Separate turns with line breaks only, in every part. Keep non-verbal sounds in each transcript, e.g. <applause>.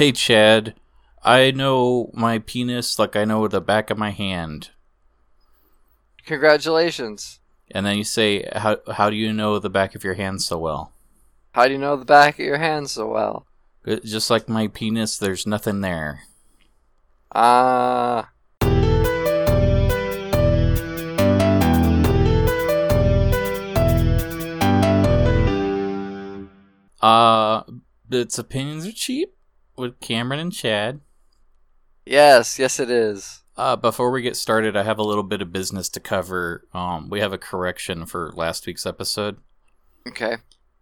Hey, Chad, I know my penis like I know the back of my hand.
Congratulations.
And then you say, how, how do you know the back of your hand so well?
How do you know the back of your hand so well?
Uh, Just like my penis, there's nothing there.
Ah.
Uh, its opinions are cheap with Cameron and Chad.
yes, yes, it is.
Uh, before we get started, I have a little bit of business to cover. Um, we have a correction for last week's episode.
Okay.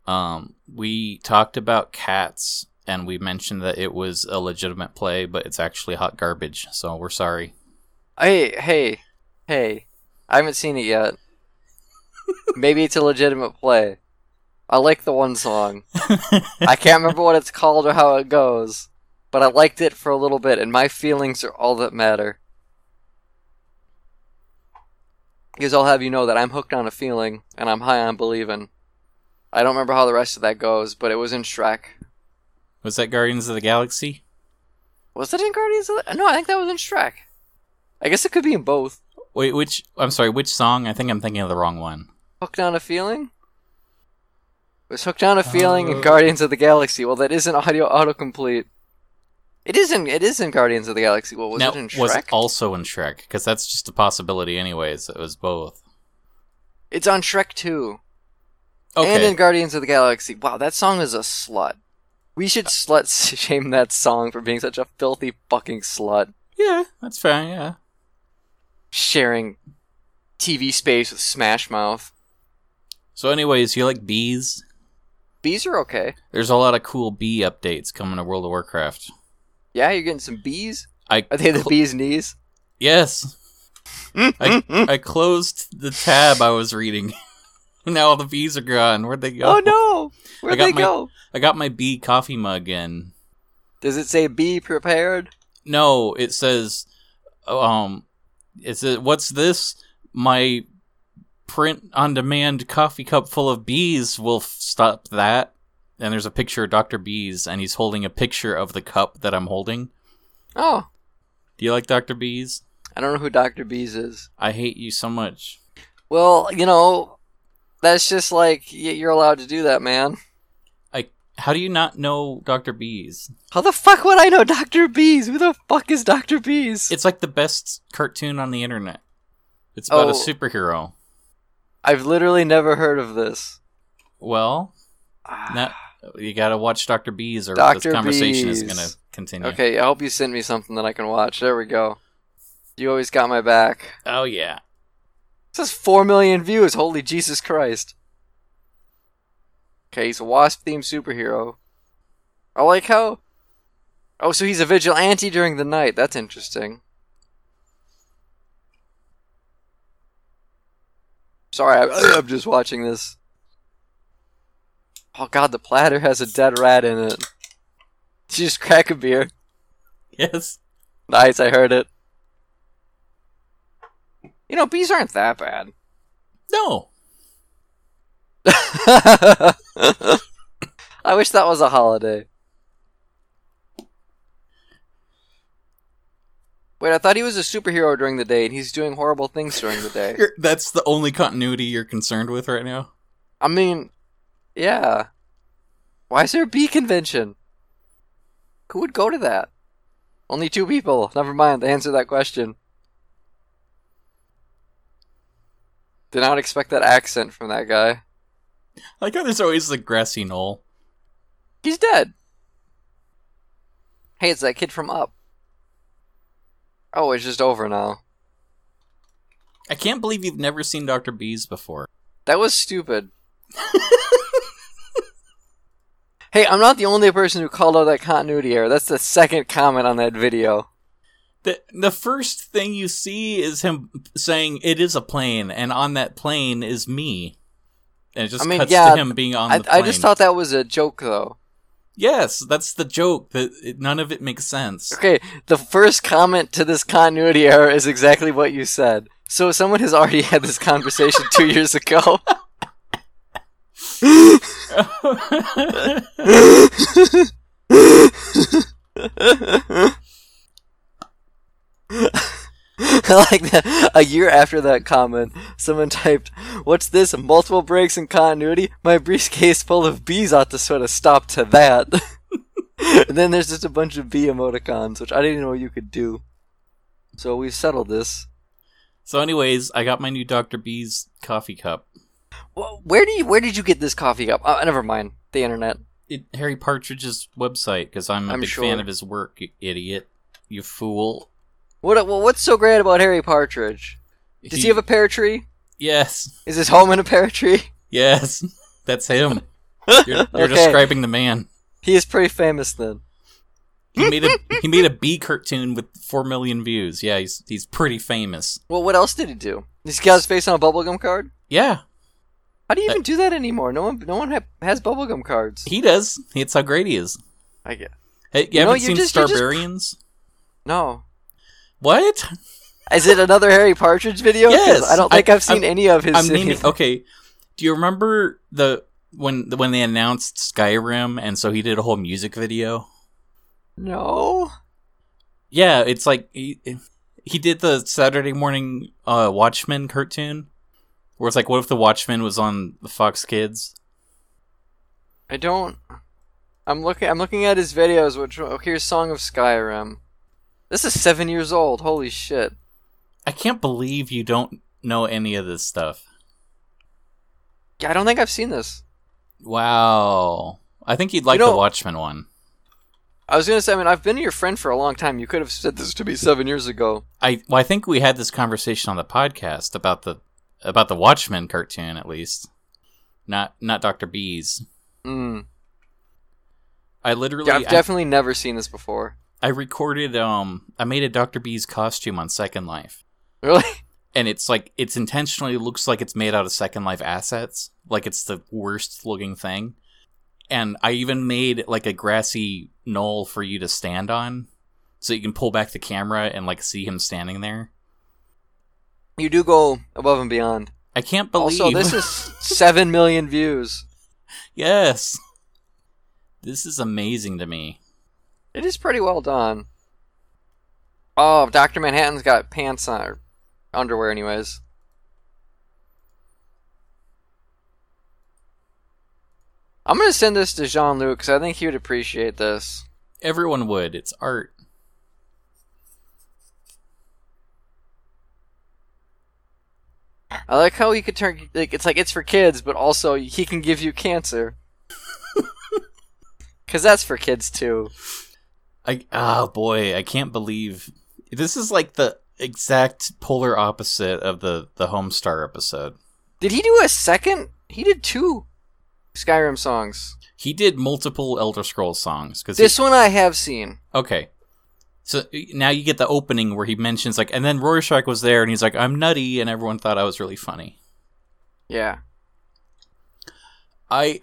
Um, we talked about cats, and we mentioned that it was a legitimate play, but it's actually hot garbage. So we're sorry.
Hey, hey, hey. I haven't seen it yet. <laughs> Maybe it's a legitimate play. I like the one song. <laughs> I can't remember what it's called or how it goes, but I liked it for a little bit, and my feelings are all that matter. Because I'll have you know that I'm hooked on a feeling, and I'm high on believing. I don't remember how the rest of that goes, but it was in Shrek.
Was that Guardians of the Galaxy?
Was it in Guardians of the... No, I think that was in Shrek. I guess it could be in both.
Wait, which? I'm sorry, which song? I think I'm thinking of the wrong one.
Hooked on a feeling? It was hooked on a feeling in
Uh.
Guardians of the Galaxy. Well, that isn't audio autocomplete. It isn't. It is in Guardians of the Galaxy. Well, was
now,
it in Shrek?
was also in Shrek because that's just a possibility, anyways. It was both.
It's on Shrek 2
Okay.
and in Guardians of the Galaxy. Wow, that song is a slut. We
Uh.
should slut <laughs> shame that song for being such a filthy fucking slut.
yeah, that's fine. Yeah.
Sharing TV space with Smash Mouth.
So, anyways, you like bees?
Bees are okay.
There's a lot of cool bee updates coming to World of Warcraft.
Yeah, you're getting some bees.
I
Are they the
cl-
bees' knees?
yes. <laughs> I I closed the tab I was reading. <laughs> now all the bees are gone. Where'd they go?
Oh no! Where'd they
my-
go?
I got my bee coffee mug in.
Does it say "Be prepared"?
No, it says, um, it says, what's this? My print on demand coffee cup full of bees will f- stop that. And there's a picture of Dr. Bees, and he's holding a picture of the cup that I'm holding.
Oh,
Do you like Dr. Bees?
I don't know who Doctor Bees is.
I hate you so much.
Well, you know, that's just like you're allowed to do that, man.
I. How do you not know Dr. Bees?
How the fuck would I know Doctor Bees? Who the fuck is Doctor Bees?
It's like the best cartoon on the internet. It's about a
Oh.
superhero.
I've literally never heard of this.
Well, ah. now you gotta watch Dr. Bees, or
Dr.
this conversation is gonna continue.
Okay, I hope you send me something that I can watch. There we go. You always got my back.
Oh yeah.
This has four million views. Holy Jesus Christ. Okay, he's a wasp themed superhero. I like how. Oh, so he's a vigilante during the night. That's interesting. Sorry, I, <clears throat> I'm just watching this. Oh god, the platter has a dead rat in it. Did you just crack a beer?
Yes.
Nice, I heard it. You know, bees aren't that bad.
No. <laughs>
I wish that was a holiday. Wait, I thought he was a superhero during the day and he's doing horrible things during the day. <laughs>
You're, that's the only continuity you're concerned with right now.
I mean, yeah. Why is there a bee convention? Who would go to that? Only two people. Never mind, they answer that question. Did not expect that accent from that guy.
I like how there's always the grassy knoll.
He's dead. Hey, it's that kid from Up. Oh, it's just over now.
I can't believe you've never seen Dr. Bees before.
That was stupid. <laughs> hey, I'm not the only person who called out that continuity error. That's the second comment on that video.
The, the first thing you see is him saying it is a plane, and on that plane is me. And it just
I mean,
cuts
yeah,
to him being on
I,
the plane.
I just thought that was a joke, though.
Yes, that's the joke. That it, none of it makes sense.
Okay, the first comment to this continuity error is exactly what you said. So someone has already had this conversation two <laughs> years ago. <laughs> <laughs> like that. A year after that comment, someone typed, "What's this? Multiple breaks in continuity? My briefcase full of bees ought to sort of stop to that." <laughs> and then there's just a bunch of bee emoticons, which I didn't know you could do. So we've settled this.
So, anyways, I got my new Dr. B's coffee cup.
Well, where do you where did you get this coffee cup? Uh, never mind. The internet.
It, Harry Partridge's website because I'm a
I'm
big
sure.
fan of his work. You idiot, you fool.
What well, what's so great about Harry Partridge? Does he have a pear tree?
Yes,
Is his home in a pear tree?
yes, <laughs> that's him. <laughs> You're, you're
Okay.
describing the man.
He is pretty famous then.
He made a he made a bee cartoon with four million views. Yeah, he's he's pretty famous.
Well, what else did he do? He's got his face on a bubblegum card?
Yeah,
How do you even do that anymore? No one, no one ha- has bubblegum cards.
he does. It's how great he is.
I get.
Hey, you
You
haven't
you're
seen
just- you're just-
Starbarians?
No.
What?
Is it another Harry Partridge video?
Yes,
I don't think I, have seen
I'm-
any of his.
I'm naming. Okay, do you remember the when when they announced Skyrim and so he did a whole music video?
No.
Yeah, it's like he, he did the Saturday morning uh, Watchmen cartoon, where it's like, what if the Watchmen was on the Fox Kids?
I don't. I'm looking. I'm looking at his videos. Which oh, here's Song of Skyrim. This is seven years old. Holy shit!
I can't believe you don't know any of this stuff.
Yeah, I don't think I've seen this.
Wow, I think you'd like
You know-
the Watchmen one.
I was gonna say. I mean, I've been your friend for a long time. You could have said this to me seven years ago.
I well, I think we had this conversation on the podcast about the about the Watchmen cartoon, at least. Not not Doctor Bees.
Mm.
I literally
Yeah, I've
I-
definitely never seen this before.
I recorded um I made a Dr. Bees costume on Second Life.
Really?
And it's like it's intentionally looks like it's made out of Second Life assets. Like it's the worst looking thing. And I even made like a grassy knoll for you to stand on. So you can pull back the camera and like see him standing there.
You do go above and beyond.
I can't believe
Also, this is <laughs> seven million views.
Yes. This is amazing to me.
It is pretty well done. Oh, Doctor Manhattan's got pants on, or underwear, anyways. I'm gonna send this to Jean Luc because I think he would appreciate this.
Everyone would. It's art.
I like how he could turn like it's like it's for kids, but also he can give you cancer. <laughs> Cause that's for kids too.
I oh boy, I can't believe this is like the exact polar opposite of the the Homestar episode.
Did he do a second? He did two Skyrim songs.
He did multiple Elder Scrolls songs because
This one I have seen.
okay. So now you get the opening where he mentions like, and then Rorschach was there, and he's like, "I'm nutty," and everyone thought I was really funny.
Yeah.
I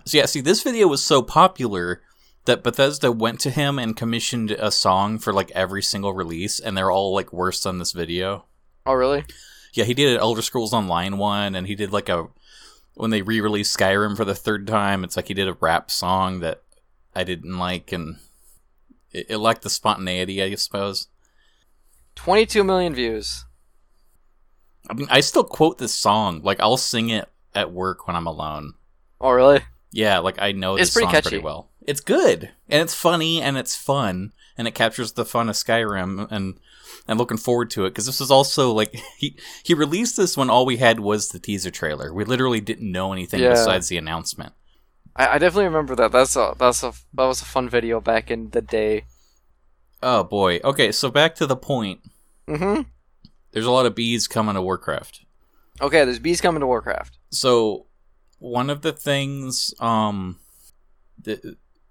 <sighs> so yeah, see this video was so popular that Bethesda went to him and commissioned a song for like every single release, and they're all like worse than this video.
Oh really?
Yeah, he did an Elder Scrolls Online one, and he did like a when they re-released Skyrim for the third time. It's like he did a rap song that I didn't like, and it, lacked the spontaneity, I suppose.
Twenty-two million views.
I mean, I still quote this song. Like I'll sing it at work when I'm alone.
Oh really?
Yeah, like I know
It's
this
pretty
song
catchy.
pretty well. It's good and it's funny and it's fun and it captures the fun of Skyrim and I'm looking forward to it because this is also like <laughs> he he released this when all we had was the teaser trailer. We literally didn't know anything
Yeah.
besides the announcement.
I, I definitely remember that. That's a that's a that was a fun video back in the day.
Oh boy. Okay, so back to the point.
Mm-hmm.
There's a lot of bees coming to Warcraft.
Okay, there's bees coming to Warcraft.
So one of the things um th-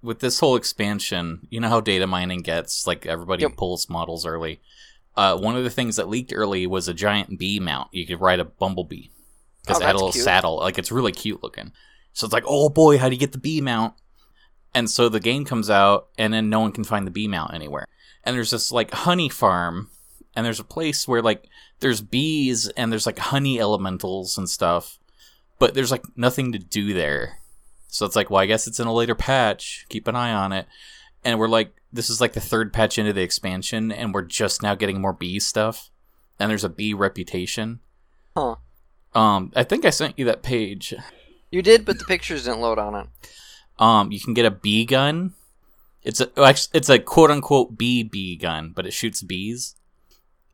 with this whole expansion, you know how data mining gets like everybody
Yep.
pulls models early. Uh, one of the things that leaked early was a giant bee mount. You could ride a bumblebee because
Oh,
it had a little
cute.
saddle. Like it's really cute looking. So it's like, oh boy, how do you get the bee mount? And so the game comes out, and then no one can find the bee mount anywhere. And there's this like honey farm, and there's a place where like there's bees and there's like honey elementals and stuff, but there's like nothing to do there. So it's like, well, I guess it's in a later patch. Keep an eye on it. And we're like, this is like the third patch into the expansion, and we're just now getting more bee stuff. And there's a bee reputation.
Huh.
Um, I think I sent you that page.
You did, but the pictures didn't load on it.
Um, you can get a bee gun. It's a it's a quote unquote bee bee gun, but it shoots bees.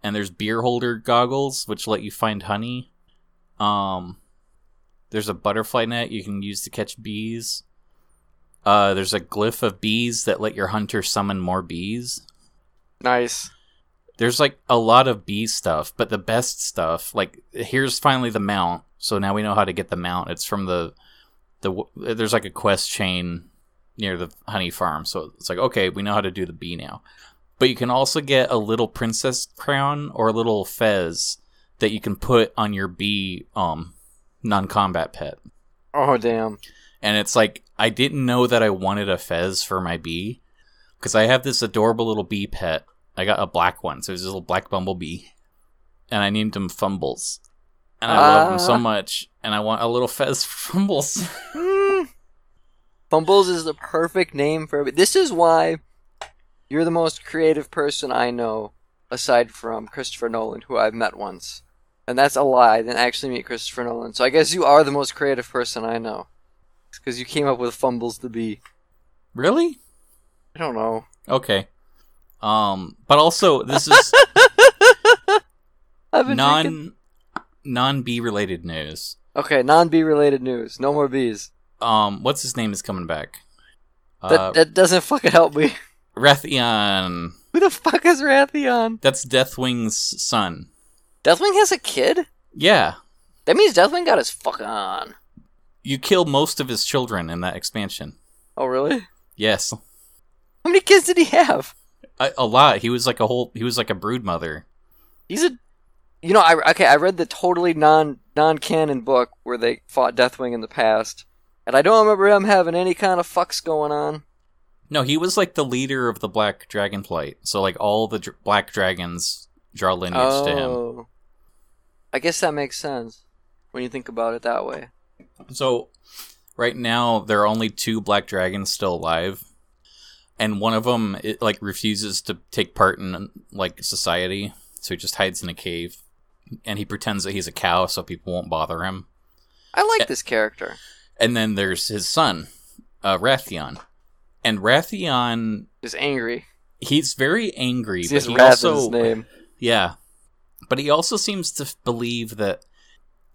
And there's beer holder goggles, which let you find honey. Um, there's a butterfly net you can use to catch bees. Uh, there's a glyph of bees that let your hunter summon more bees.
Nice.
There's like a lot of bee stuff, but the best stuff, like here's finally the mount. So now we know how to get the mount. It's from the the there's like a quest chain near the honey farm. So it's like okay, we know how to do the bee now. But you can also get a little princess crown or a little fez that you can put on your bee um non-combat pet.
Oh damn.
And it's like I didn't know that I wanted a fez for my bee because I have this adorable little bee pet. I got a black one, so it's a little black bumblebee, and I named him Fumbles. And I love him so
Ah.
much, and I want a little fez for Fumbles. <laughs>
Hmm. Fumbles is the perfect name for it. This is why you're the most creative person I know, aside from Christopher Nolan, who I've met once. And that's a lie. I didn't actually meet Christopher Nolan. So I guess you are the most creative person I know. Because you came up with Fumbles to be.
really?
I don't know.
Okay. Um, but also this is <laughs>
drinking-
non non bee related news.
Okay, non bee related news. No more bees.
Um, what's his name is coming back?
That,
Uh,
that doesn't fucking help me. <laughs>
Wrathion.
Who the fuck is Wrathion?
That's Deathwing's son.
Deathwing has a kid?
Yeah,
That means Deathwing got his fuck on.
you kill most of his children in that expansion.
Oh, really?
Yes,
How many kids did he have?
A, a lot. He was like a whole. He was like a brood mother.
He's a, you know, I okay. I read the totally non non canon book where they fought Deathwing in the past, and I don't remember him having any kind of fucks going on.
No, he was like the leader of the Black Dragonflight. So like all the dr- Black Dragons draw lineage to him.
Oh, I guess that makes sense when you think about it that way.
So right now there are only two Black Dragons still alive, and one of them it, like refuses to take part in like society, so he just hides in a cave, and he pretends that he's a cow so people won't bother him.
I like this character.
And then there's his son, uh, Wrathion, and Wrathion
is angry.
he's very angry, but he also
name.
Yeah. But he also seems to believe that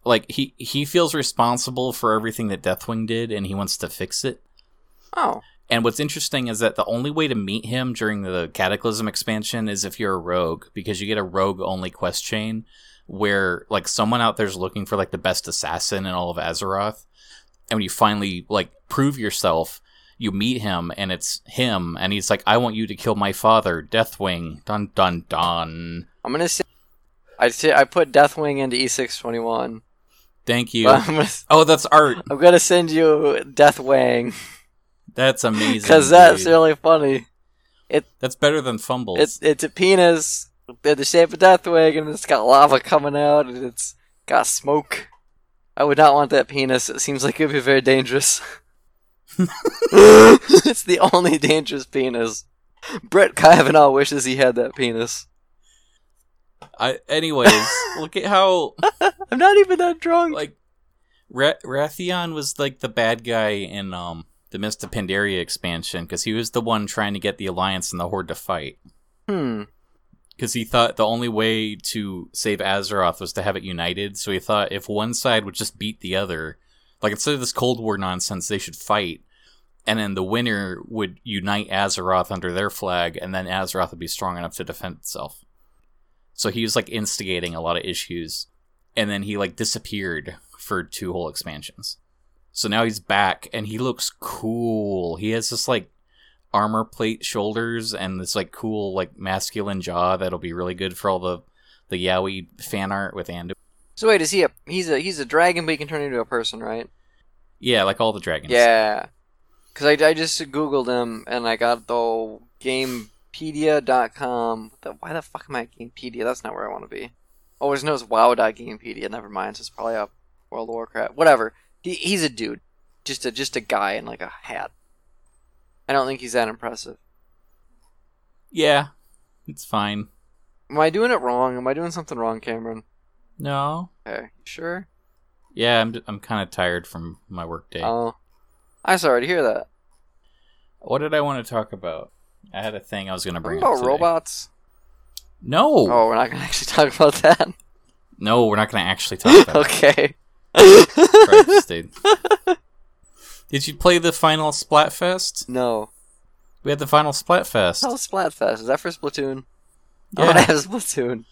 like he he feels responsible for everything that Deathwing did and he wants to fix it.
Oh,
And what's interesting is that the only way to meet him during the Cataclysm expansion is if you're a rogue because you get a rogue only quest chain where like someone out there's looking for like the best assassin in all of Azeroth. And when you finally like prove yourself, you meet him and it's him and he's like I want you to kill my father, Deathwing. Dun dun dun.
I'm gonna say. I say I put Deathwing into E621.
Thank you. <laughs>
Gonna,
Oh, that's art.
I'm gonna send you Deathwing
That's amazing.
because that's
dude.
really funny.
It That's better than fumbles.
It's it's a penis in the shape of Deathwing, and it's got lava coming out, and it's got smoke. I would not want that penis. It seems like it would be very dangerous. <laughs> it's the only dangerous penis. Brett Kavanaugh wishes he had that penis.
I, anyways, <laughs> look at how
I'm not even that drunk.
like Ra- Wrathion was like the bad guy in um the Mist of Pandaria expansion because he was the one trying to get the Alliance and the Horde to fight
hmm.
because he thought the only way to save Azeroth was to have it united. So he thought if one side would just beat the other, like instead of this Cold War nonsense, they should fight. And then the winner would unite Azeroth under their flag, and then Azeroth would be strong enough to defend itself. So he was like instigating a lot of issues, and then he like disappeared for two whole expansions. So now he's back, and he looks cool. He has this like armor plate shoulders and this like cool like masculine jaw that'll be really good for all the the yaoi fan art with Andu.
So wait, is he a he's a he's a dragon, but he can turn into a person, right?
Yeah, like all the dragons.
Yeah. Because I, I just googled him and I got the Gamepedia.com. The, why the fuck am I at Gamepedia? That's not where I want to be. Oh, there's no it's wow.gamepedia. Never mind. So it's probably a World of Warcraft. Whatever. He, he's a dude. Just a just a guy in like a hat. I don't think he's that impressive.
Yeah, it's fine.
Am I doing it wrong? Am I doing something wrong, Cameron?
No.
Okay, you sure?
Yeah, I'm I'm kind of tired from my work day.
Oh, I'm sorry to hear that.
what did I want to talk about? I had a thing I was going to bring
about
up
robots?
No.
Oh, we're not gonna <laughs> actually talk about that.
No, we're not going to actually talk about <laughs>
okay.
Christ, <laughs> dude. Did you play the final Splatfest?
no.
We had the final Splatfest.
How's Splatfest? Is that for Splatoon? I
Yeah.
want to have Splatoon.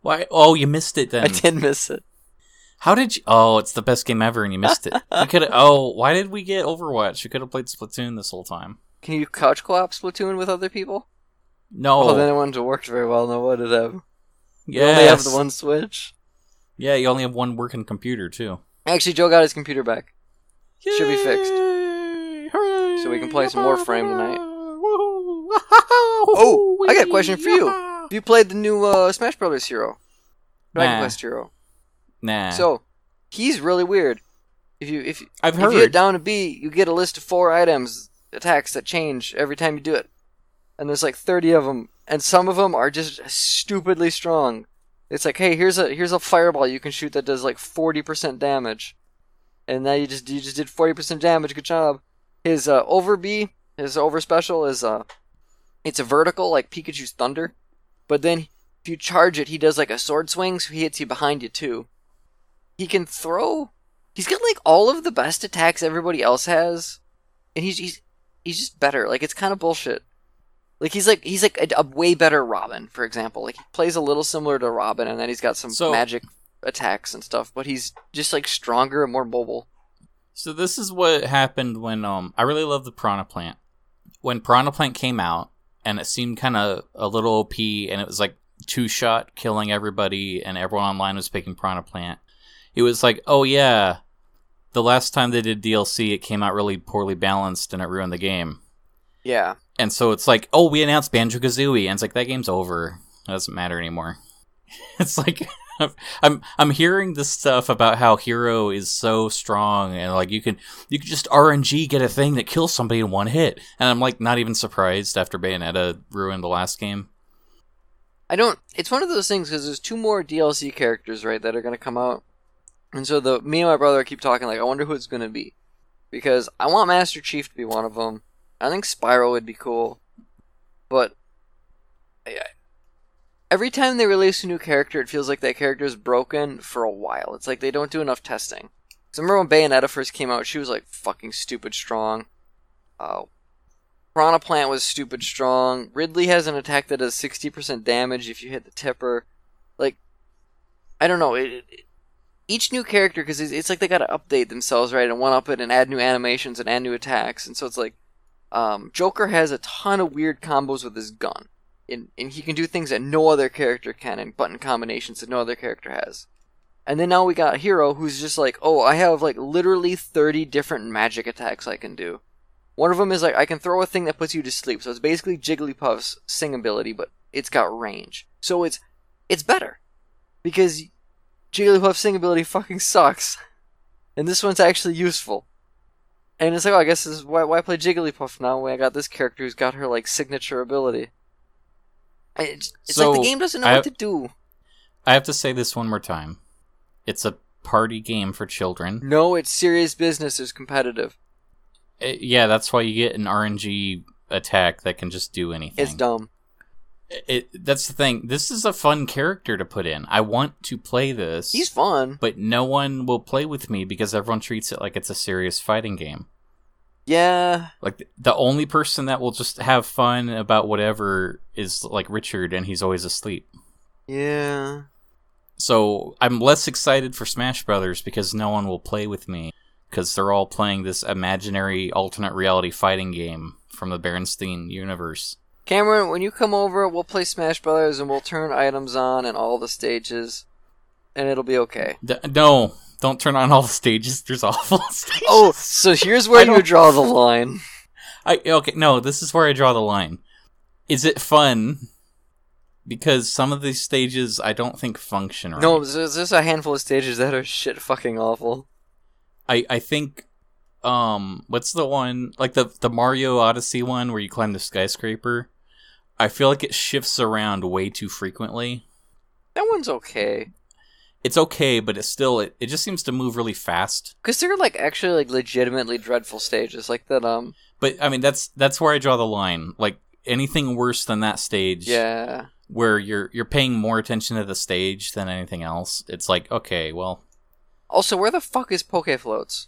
Why? Oh, you missed it then.
I did miss it.
How did you? Oh, it's the best game ever, and you missed it. We could. <laughs> Oh, why did we get Overwatch? We could have played Splatoon this whole time.
Can you couch co-op Splatoon with other people?
No.
Oh, then it wouldn't have worked very well. No, would it have? You
yes.
only have the one Switch.
Yeah, you only have one working computer too.
Actually, Joe got his computer back. Should be fixed.
Hooray!
So we can play some more Frame tonight. <laughs> Oh, I got a question for you. Have you played the new uh, Smash Brothers hero? Dragon
Nah.
Quest hero.
Nah.
So he's really weird. If you if
I've
if you hit
heard.
down a B, you get a list of four items, attacks that change every time you do it, and there's like thirty of them, and some of them are just stupidly strong. It's like, hey, here's a here's a fireball you can shoot that does like forty percent damage, and now you just you just did forty percent damage. Good job. His uh, over B, his over special is uh, it's a vertical like Pikachu's thunder, but then if you charge it, he does like a sword swing, so he hits you behind you too. He can throw. He's got like all of the best attacks everybody else has, and he's he's he's just better. Like it's kind of bullshit. Like he's like he's like a, a way better Robin, for example. Like he plays a little similar to Robin, and then he's got some
So-
magic attacks and stuff. But he's just like stronger and more mobile.
So this is what happened when um I really love the Piranha Plant. When Piranha Plant came out and it seemed kind of a little OP and it was like two shot killing everybody and everyone online was picking Piranha Plant. It was like, "Oh yeah, the last time they did DLC it came out really poorly balanced and it ruined the game."
Yeah.
And so it's like, "Oh, we announced Banjo-Kazooie." And it's like that game's over. It doesn't matter anymore. <laughs> it's like <laughs> I'm I'm hearing this stuff about how Hero is so strong and like you can you can just RNG get a thing that kills somebody in one hit, and I'm like not even surprised after Bayonetta ruined the last game.
I don't. It's one of those things because there's two more DLC characters right that are gonna come out, and so the me and my brother keep talking like, I wonder who it's gonna be, because I want Master Chief to be one of them. I think Spiral would be cool, but every time they release a new character, it feels like that character is broken for a while. It's like they don't do enough testing. I remember when Bayonetta first came out, she was like fucking stupid strong. Uh, Piranha Plant was stupid strong. Ridley has an attack that does 60% damage if you hit the tipper. Like, I don't know. It, it- each new character, because it's, it's like they gotta update themselves, right? And one up it and add new animations and add new attacks. And so it's like, um, Joker has a ton of weird combos with his gun. And, and he can do things that no other character can, and button combinations that no other character has. And then now we got Hero, who's just like, oh, I have like literally 30 different magic attacks I can do. One of them is like I can throw a thing that puts you to sleep. So it's basically Jigglypuff's sing ability, but it's got range. So it's it's better because Jigglypuff's sing ability fucking sucks, <laughs> and this one's actually useful. And it's like, oh, I guess this is why why play Jigglypuff now when I got this character who's got her like signature ability. It's, it's like the game doesn't know
I-
what to do.
I have to say this one more time. It's a party game for children.
No, it's serious business. It's competitive.
Uh, yeah, that's why you get an RNG attack that can just do anything.
It's dumb.
It, that's the thing. This is a fun character to put in. I want to play this.
He's fun.
but no one will play with me because everyone treats it like it's a serious fighting game.
Yeah,
Like the only person that will just have fun about whatever is like Richard, and he's always asleep.
yeah.
So I'm less excited for Smash Brothers because no one will play with me because they're all playing this imaginary alternate reality fighting game from the Berenstein universe.
Cameron, when you come over, we'll play Smash Brothers and we'll turn items on in all the stages, and it'll be okay.
D- no, don't turn on all the stages. There's awful <laughs> stages.
Oh, so here's where you draw the line.
I okay, no, this is where I draw the line. Is it fun? Because some of these stages I don't think function right.
No, there's there's a handful of stages that are shit fucking awful.
I I think um what's the one like the the Mario Odyssey one where you climb the skyscraper? I feel like it shifts around way too frequently.
That one's okay.
It's okay, but it's still it, it just seems to move really fast.
Because they're like actually like legitimately dreadful stages, like that. Um,
But I mean that's that's where I draw the line. Like anything worse than that stage
yeah,
where you're you're paying more attention to the stage than anything else. It's like, okay, well,
Also, where the fuck is Poke Floats?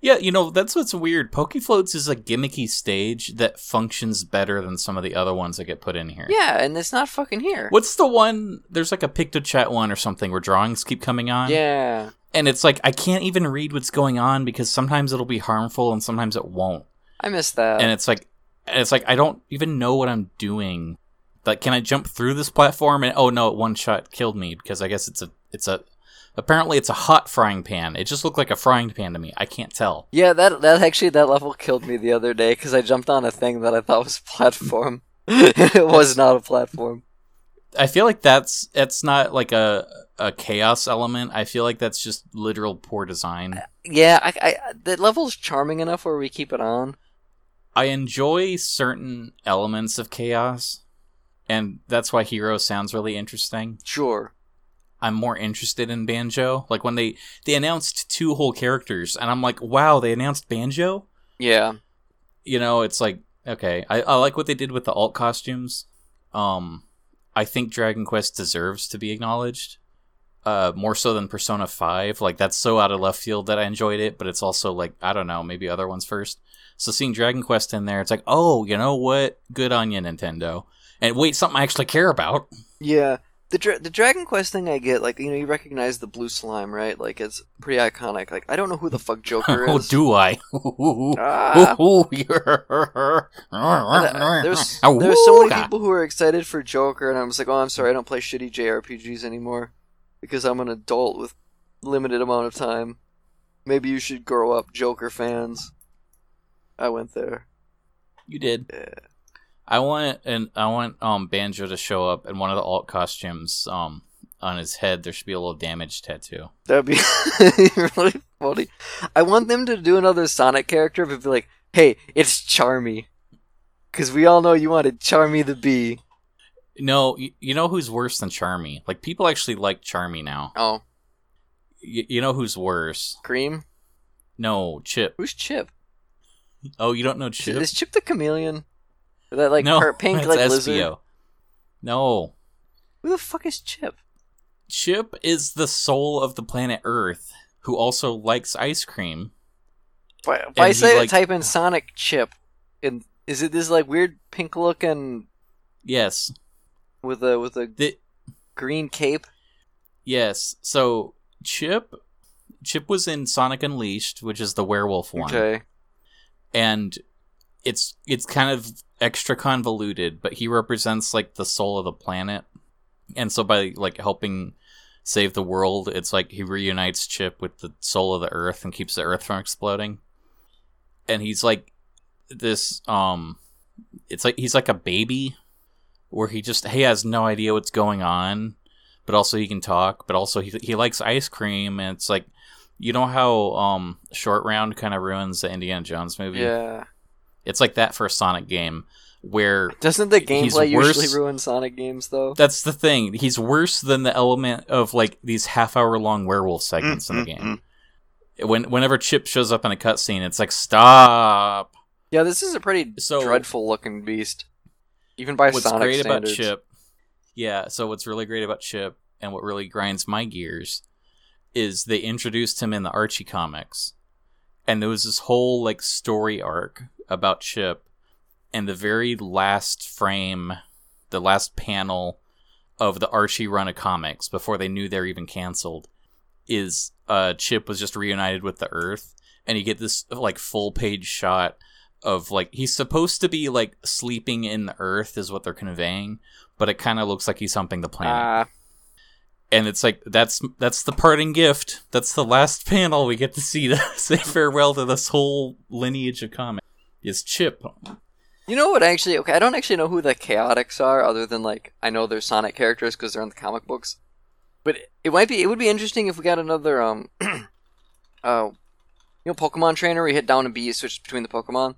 Yeah, you know, that's what's weird. Pokefloats is a gimmicky stage that functions better than some of the other ones that get put in here.
Yeah, and it's not fucking here.
What's the one? There's like a PictoChat one or something where drawings keep coming on.
Yeah,
And it's like, I can't even read what's going on because sometimes it'll be harmful and sometimes it won't.
I miss that.
And it's like, it's like, I don't even know what I'm doing. Like, can I jump through this platform? And oh no, one shot killed me because I guess it's a, it's a, apparently it's a hot frying pan. It just looked like a frying pan to me. I can't tell.
yeah, that that actually that level killed me the other day because I jumped on a thing that I thought was a platform. <laughs> it was not a platform.
I feel like that's that's not like a a chaos element. I feel like that's just literal poor design.
Uh, yeah, I, I the level's charming enough where we keep it on.
I enjoy certain elements of chaos, and that's why Hero sounds really interesting.
Sure.
I'm more interested in Banjo. Like when they they announced two whole characters, and I'm like, wow, they announced Banjo.
Yeah.
You know, it's like okay, I, I like what they did with the alt costumes. Um, I think Dragon Quest deserves to be acknowledged. Uh, more so than Persona Five. Like that's so out of left field that I enjoyed it, but it's also like I don't know, maybe other ones first. So seeing Dragon Quest in there, it's like, oh, you know what? Good on you, Nintendo. And wait, something I actually care about.
Yeah. The dra- the Dragon Quest thing I get, like you know, you recognize the blue slime, right? Like it's pretty iconic. Like I don't know who the fuck Joker <laughs> is.
oh, do I? <laughs>
Ah. <laughs> Uh, There's there's so many people who are excited for Joker, and I'm just like, oh, I'm sorry, I don't play shitty JRPGs anymore because I'm an adult with limited amount of time. Maybe you should grow up, Joker fans. I went there.
You did.
Yeah.
I want and I want um Banjo to show up in one of the alt costumes. Um, on his head there should be a little damage tattoo.
That'd be <laughs> really funny. I want them to do another Sonic character, but be like, hey, it's Charmy. Because we all know you wanted Charmy the Bee.
No, you, you know who's worse than Charmy? Like people actually like Charmy now.
Oh,
Y- you know who's worse?
Cream?
No, Chip.
Who's Chip?
Oh, you don't know Chip?
Is Chip the chameleon? That like
no,
pink like
Espio.
lizard?
No,
Who the fuck is Chip?
Chip is the soul of the planet Earth, who also likes ice cream.
Why, why say
like-
type in Sonic Chip? And is it this like weird pink looking
Yes,
with a with a
the,
green cape?
yes. So Chip, Chip was in Sonic Unleashed, which is the werewolf one.
Okay.
and it's it's kind of extra convoluted but he represents like the soul of the planet. And so by like helping save the world it's like he reunites chip with the soul of the earth and keeps the earth from exploding. And he's like this um it's like he's like a baby where he just he has no idea what's going on but also he can talk but also he, he likes ice cream. And it's like you know how um short round kind of ruins the indiana jones movie?
Yeah.
It's like that for a Sonic game where
Doesn't the
He's
gameplay
worse-
usually ruin Sonic games though?
that's the thing. He's worse than the element of like these half hour long werewolf segments in the
Mm-hmm.
game. When whenever Chip shows up in a cutscene, it's like stop.
Yeah, this is a pretty
So-
dreadful looking beast. Even by
what's
Sonic
great
standards.
about Chip? Yeah, so what's really great about Chip and what really grinds my gears is they introduced him in the Archie comics. And there was this whole like story arc about Chip and the very last frame, the last panel of the Archie run of comics before they knew they're even canceled is uh Chip was just reunited with the Earth and you get this like full page shot of like he's supposed to be like sleeping in the earth is what they're conveying but it kind of looks like he's humping the planet.
Ah,
and it's like that's that's the parting gift. That's the last <laughs> panel. We get to see to <laughs> say farewell to this whole lineage of comics is chip
you know what? Actually, okay, I don't actually know who the Chaotix are, other than like I know they're Sonic characters because they're in the comic books. But it, it might be. It would be interesting if we got another um, <clears throat> uh, you know, Pokemon trainer. where you hit down and B, you switch between the Pokemon.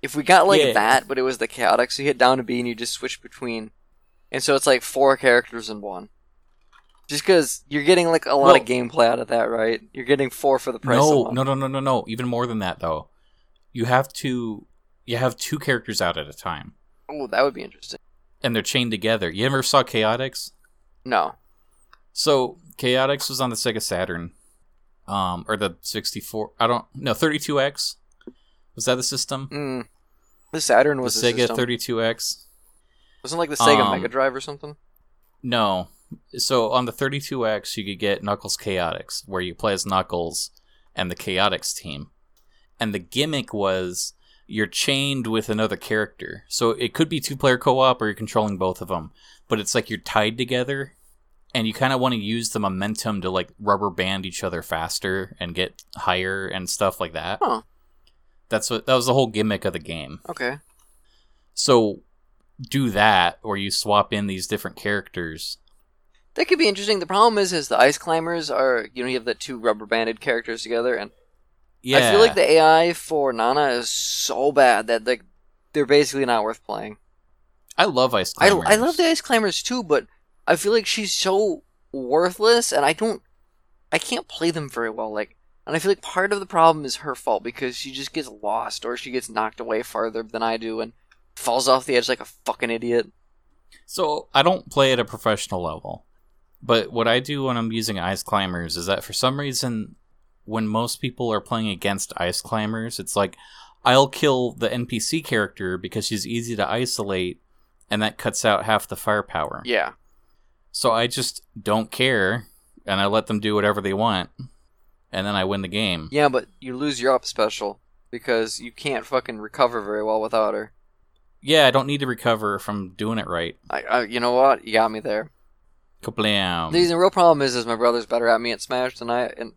If we got like
Yeah.
that, but it was the chaotic, so you hit down to B and you just switch between, and so it's like four characters in one. Just because you're getting like a lot of gameplay out of that, right? You're getting four for the price of
No,
one.
no, no, no, no, no. Even more than that, though. You have to. You have two characters out at a time,
Oh, that would be interesting.
and they're chained together. You ever saw Chaotix?
No.
So Chaotix was on the Sega Saturn, um, or the 64. I don't no 32X. Was that the system?
Mm. The Saturn was the
Sega 32X.
Wasn't like the Sega
Um,
Mega Drive or something.
No. So on the 32X, you could get Knuckles Chaotix, where you play as Knuckles and the Chaotix team. And the gimmick was you're chained with another character. So it could be two player co op or you're controlling both of them. But it's like you're tied together and you kind of want to use the momentum to like rubber band each other faster and get higher and stuff like that.
Huh.
That's what that was the whole gimmick of the game.
Okay.
So do that or you swap in these different characters
That could be interesting. The problem is, is the ice climbers are you know you have the two rubber banded characters together, and
Yeah.
I feel like the AI for Nana is so bad that like they're basically not worth playing.
I love Ice
I,
Climbers.
I love the ice climbers too, but I feel like she's so worthless, and I don't, I can't play them very well. Like, and I feel like part of the problem is her fault because she just gets lost or she gets knocked away farther than I do and falls off the edge like a fucking idiot.
So I don't play at a professional level, but what I do when I'm using Ice Climbers is that for some reason, when most people are playing against Ice Climbers, it's like I'll kill the NPC character because she's easy to isolate, and that cuts out half the firepower.
Yeah.
So I just don't care, and I let them do whatever they want, and then I win the game.
Yeah, but you lose your up special because you can't fucking recover very well without her.
Yeah, I don't need to recover from doing it right.
I, I you know what? You got me there.
Kablam.
The the real problem is, is my brother's better at me at Smash than I, and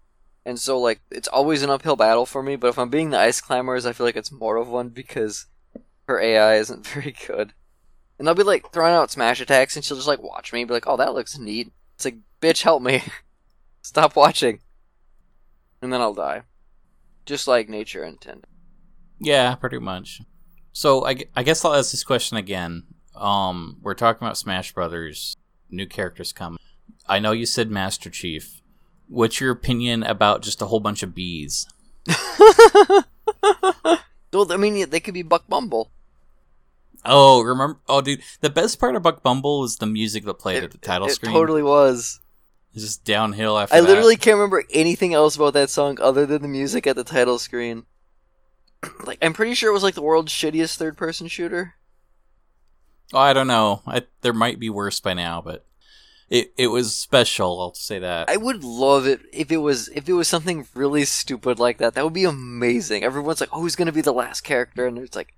and so like it's always an uphill battle for me. But if I'm being the ice climbers, I feel like it's more of one because her AI isn't <laughs> very good. And I'll be like throwing out smash attacks, and she'll just like watch me, be like, "Oh, that looks neat." It's like, "Bitch, help me! <laughs> Stop watching!" And then I'll die, just like nature intended.
Yeah, pretty much. So I, I guess I'll ask this question again. Um, we're talking about Smash Brothers. New characters come. I know you said Master Chief. What's your opinion about just a whole bunch of bees? <laughs>
Well, I mean, they could be Buck Bumble.
Oh, remember? Oh, dude, the best part of Buck Bumble is the music that played
It,
at the title
it
screen.
totally was.
It's just downhill after that.
I
that.
literally can't remember anything else about that song other than the music at the title screen. <clears throat> like, I'm pretty sure it was like the world's shittiest third-person shooter.
Oh, I don't know. I, there might be worse by now, but it it was special. I'll say that.
I would love it if it was if it was something really stupid like that. That would be amazing. Everyone's like, "Oh, who's gonna be the last character?" And it's like,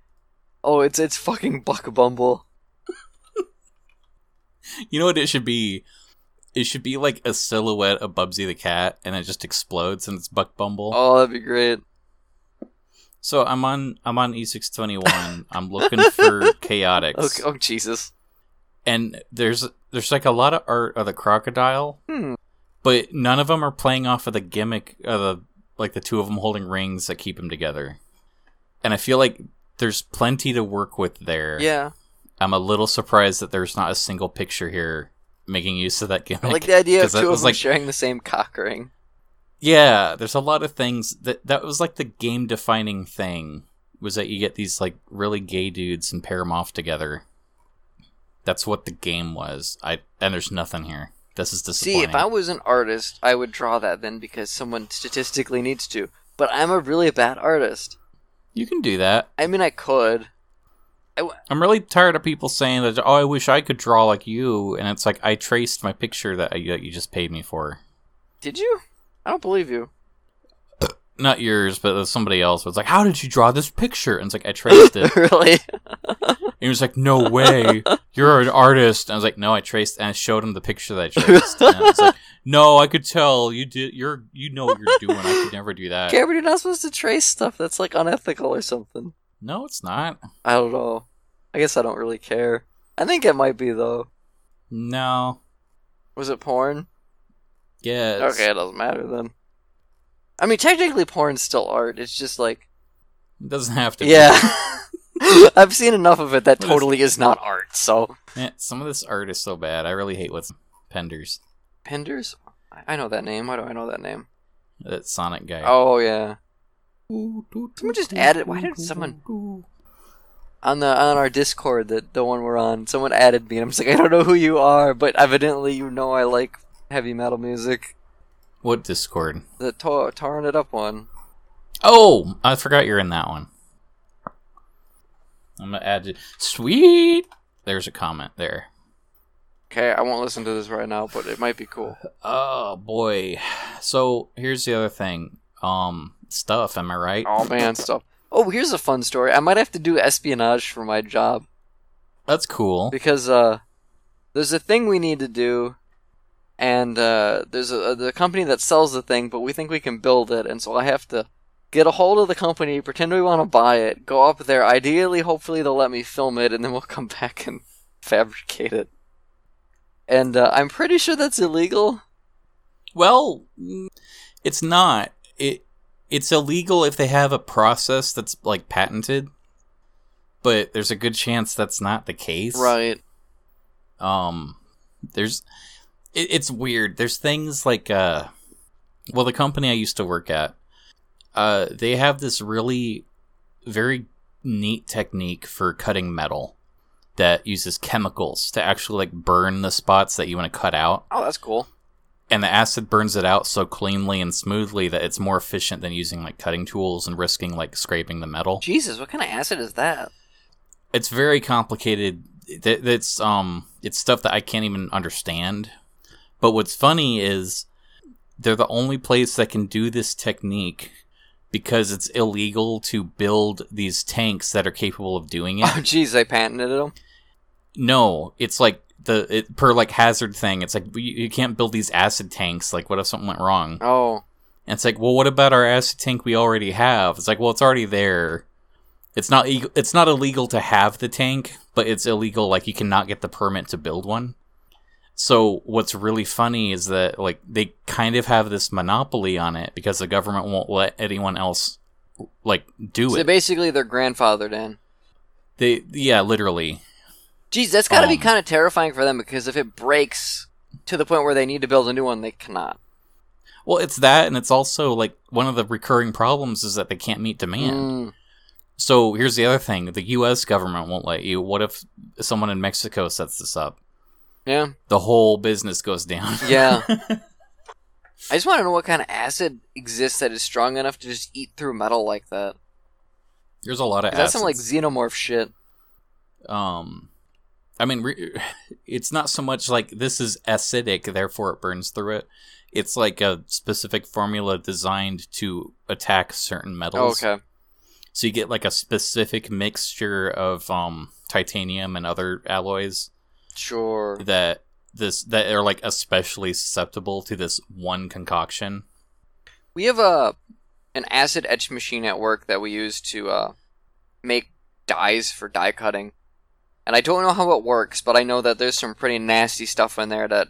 "Oh, it's it's fucking Buck Bumble." <laughs>
You know what it should be? It should be like a silhouette of Bubsy the cat, and it just explodes, and it's Buck Bumble.
Oh, that'd be great.
So I'm on I'm on E621. I'm looking for Chaotix, <laughs>
Okay, oh Jesus.
And there's there's like a lot of art of the crocodile,
Hmm.
but none of them are playing off of the gimmick of the like the two of them holding rings that keep them together. And I feel like there's plenty to work with there.
Yeah,
I'm a little surprised that there's not a single picture here making use of that gimmick.
I like the idea of <laughs> two of them
like
sharing the same cock ring.
Yeah, there's a lot of things that that was like the game defining thing was that you get these like really gay dudes and pair them off together. That's what the game was. I and there's nothing here. This is disappointing.
See, if I was an artist, I would draw that then because someone statistically needs to. But I'm a really bad artist.
you can do that.
I mean, I could. I w-
I'm really tired of people saying that. Oh, I wish I could draw like you, and it's like I traced my picture that, I, that you just paid me for.
did you? I don't believe you.
Not yours, but somebody else was like, "How did you draw this picture?" And it's like I traced it. <laughs>
really?
And he was like, "No way, you're an artist." And I was like, "No, I traced." And I showed him the picture that I traced. and I was like, "No, I could tell you did. You're you know what you're doing. I could never do that."
Cameron, you're not supposed to trace stuff that's like unethical or something.
No, it's not.
I don't know. I guess I don't really care. I think it might be though.
No.
Was it porn?
Yeah. it's-
Okay, it doesn't matter then. I mean, technically, porn's still art. It's just like,
It doesn't have to. be.
yeah. <laughs> I've seen enough of it that totally is not art. So
Man, some of this art is so bad. I really hate what's Penders.
Penders, I I know that name. Why do I know that name?
That Sonic guy.
Oh yeah. Someone just added. Why did someone on the on our Discord that the one we're on? Someone added me, and I'm just like, I don't know who you are, but evidently you know I like heavy metal music.
What Discord?
The tar- tarring it up one.
Oh, I forgot you're in that one. I'm gonna add you. Sweet. There's a comment there.
Okay, I won't listen to this right now, but it might be cool. <sighs>
Oh boy. So here's the other thing. Um, stuff. Am I right?
Oh man, stuff. Oh, here's a fun story. I might have to do espionage for my job
That's cool.
because uh, there's a thing we need to do, and uh, there's a the company that sells the thing, but we think we can build it, and so I have to get a hold of the company, pretend we want to buy it, go up there. Ideally, hopefully they'll let me film it, and then we'll <laughs> come back and fabricate it. And uh, I'm pretty sure that's illegal.
Well, it's not. It it's illegal if they have a process that's like patented. But there's a good chance that's not the case.
Right.
um there's it, it's weird there's things like uh well the company i used to work at uh they have this really very neat technique for cutting metal that uses chemicals to actually like burn the spots that you want to cut out
Oh, that's cool.
and the acid burns it out so cleanly and smoothly that it's more efficient than using like cutting tools and risking like scraping the metal
Jesus, what kind of acid is that?
it's very complicated. It's um, it's stuff that I can't even understand. But what's funny is they're the only place that can do this technique because it's illegal to build these tanks that are capable of doing it. <laughs>
Oh, jeez, they patented them.
no, it's like the it, per like hazard thing. It's like you, you can't build these acid tanks. Like, what if something went wrong?
Oh,
And it's like, well, what about our acid tank we already have? It's like, well, it's already there. It's not it's not illegal to have the tank, but it's illegal like you cannot get the permit to build one. So what's really funny is that like they kind of have this monopoly on it because the government won't let anyone else like do
so
it.
basically they're grandfathered in.
They yeah, literally.
Jeez, that's got to be
Um,
kind of terrifying for them because if it breaks to the point where they need to build a new one, they cannot.
Well, it's that and it's also like one of the recurring problems is that they can't meet demand.
Mm,
So here's the other thing: the U.S. government won't let you. What if someone in Mexico sets this up?
Yeah,
The whole business goes down. <laughs>
yeah. <laughs> I just want to know what kind of acid exists that is strong enough to just eat through metal like that.
There's a lot of
That's some like xenomorph shit.
um, I mean, re- <sighs> it's not so much like this is acidic, therefore it burns through it. It's like a specific formula designed to attack certain
Oh,
metals.
okay.
So you get like a specific mixture of um titanium and other alloys
Sure.
that this that are like especially susceptible to this one concoction.
We have a an acid etch machine at work that we use to uh, make dies for die cutting. And I don't know how it works, but I know that there's some pretty nasty stuff in there that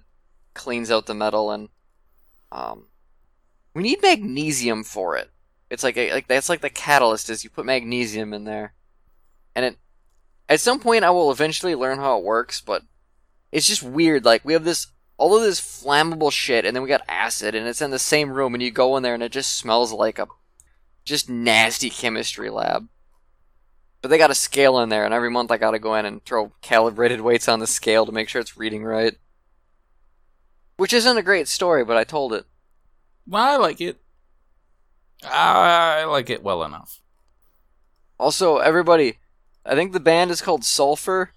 cleans out the metal and um we need magnesium for it. It's like a, like that's like the catalyst is you put magnesium in there. And it at some point I will eventually learn how it works, but it's just weird like we have this all of this flammable shit, and then we got acid, and it's in the same room, and you go in there, and it just smells like a just nasty chemistry lab. But they got a scale in there, and every month I gotta go in and throw calibrated weights on the scale to make sure it's reading right. Which isn't a great story, but I told it.
Well, I like it. I like it well enough.
Also, everybody, I think the band is called Sulfur.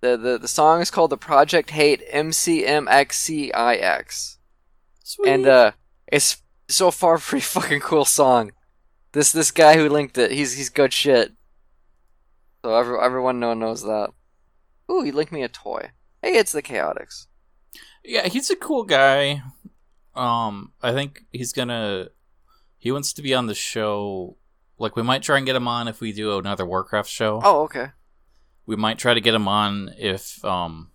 The, the, the song is called The Project Hate MCMXCIX.
Sweet.
and uh it's so far a <laughs> pretty fucking cool song. This this guy who linked it, he's he's good shit. So every, everyone know, knows that. Ooh, he linked me a toy. Hey, it's the Chaotix.
yeah, he's a cool guy. Um, I think he's gonna. He wants to be on the show. Like, we might try and get him on if we do another Warcraft show.
Oh, okay.
We might try to get him on if, um,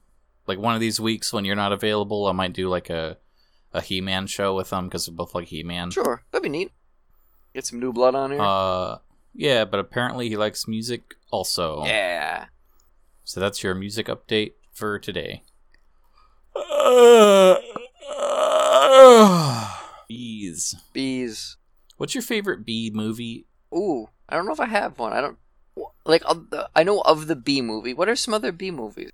like one of these weeks when you're not available, I might do like a a He-Man show with him because we both like He-Man.
Sure, that'd be neat. Get some new blood on here.
Uh, Yeah, but apparently he likes music also.
Yeah.
So that's your music update for today. <sighs> Bees.
Bees.
What's your favorite bee movie?
Ooh, I don't know if I have one. I don't like. I know of the B movie. What are some other B movies?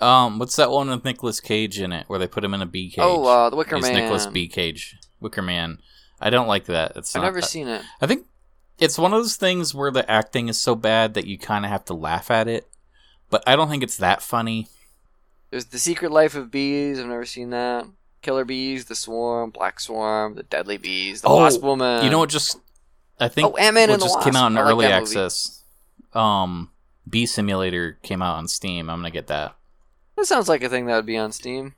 Um, what's that one with Nicolas Cage in it, where they put him in a bee cage?
Oh, uh, The Wicker
He's
Man.
Nicolas Bee Cage. Wicker Man. I don't like that. It's
I've never
I-
seen it.
I think it's one of those things where the acting is so bad that you kind of have to laugh at it, but I don't think it's that funny.
There's The Secret Life of Bees. I've never seen that. Killer Bees, The Swarm, Black Swarm, The Deadly Bees, The
Oh,
Wasp Woman.
you know what? Just I think
Oh, Ant-Man
what
and the
just came out in
I like
early
that movie.
Um, Bee Simulator came out on Steam. I'm gonna get that.
That sounds like a thing that would be on Steam.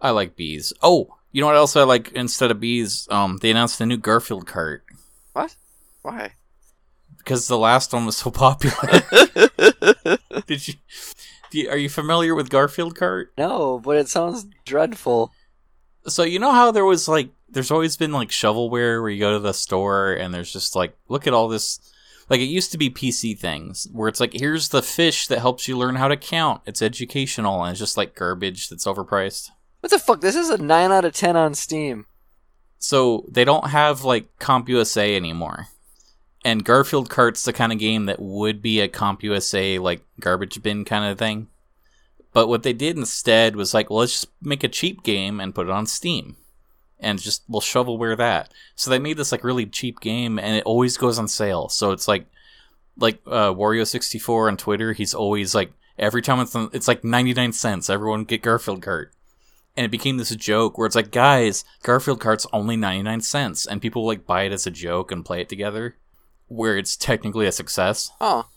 I like bees. Oh, you know what else I like instead of bees? Um, they announced the new Garfield Kart
What? Why?
because the last one was so <laughs> popular. <laughs> Did you? Do you, are you familiar with Garfield Kart?
no, but it sounds dreadful.
So you know how there was like, there's always been like shovelware where you go to the store and there's just like, look at all this. Like it used to be PC things where it's like, here's the fish that helps you learn how to count. It's educational and it's just like garbage that's overpriced.
What the fuck? This is a 9 out of 10 on Steam.
So they don't have like CompUSA anymore. And Garfield Kart's the kind of game that would be a CompUSA like garbage bin kind of thing. But what they did instead was like, well, let's just make a cheap game and put it on Steam. And just we'll shovelware that. So they made this like really cheap game and it always goes on sale. So it's like like uh Wario64 on Twitter, he's always like every time it's on, it's like 99 cents. Everyone get Garfield Kart and it became this joke where it's like, guys, Garfield Kart's only 99 cents, and people like buy it as a joke and play it together, where it's technically a success.
Oh.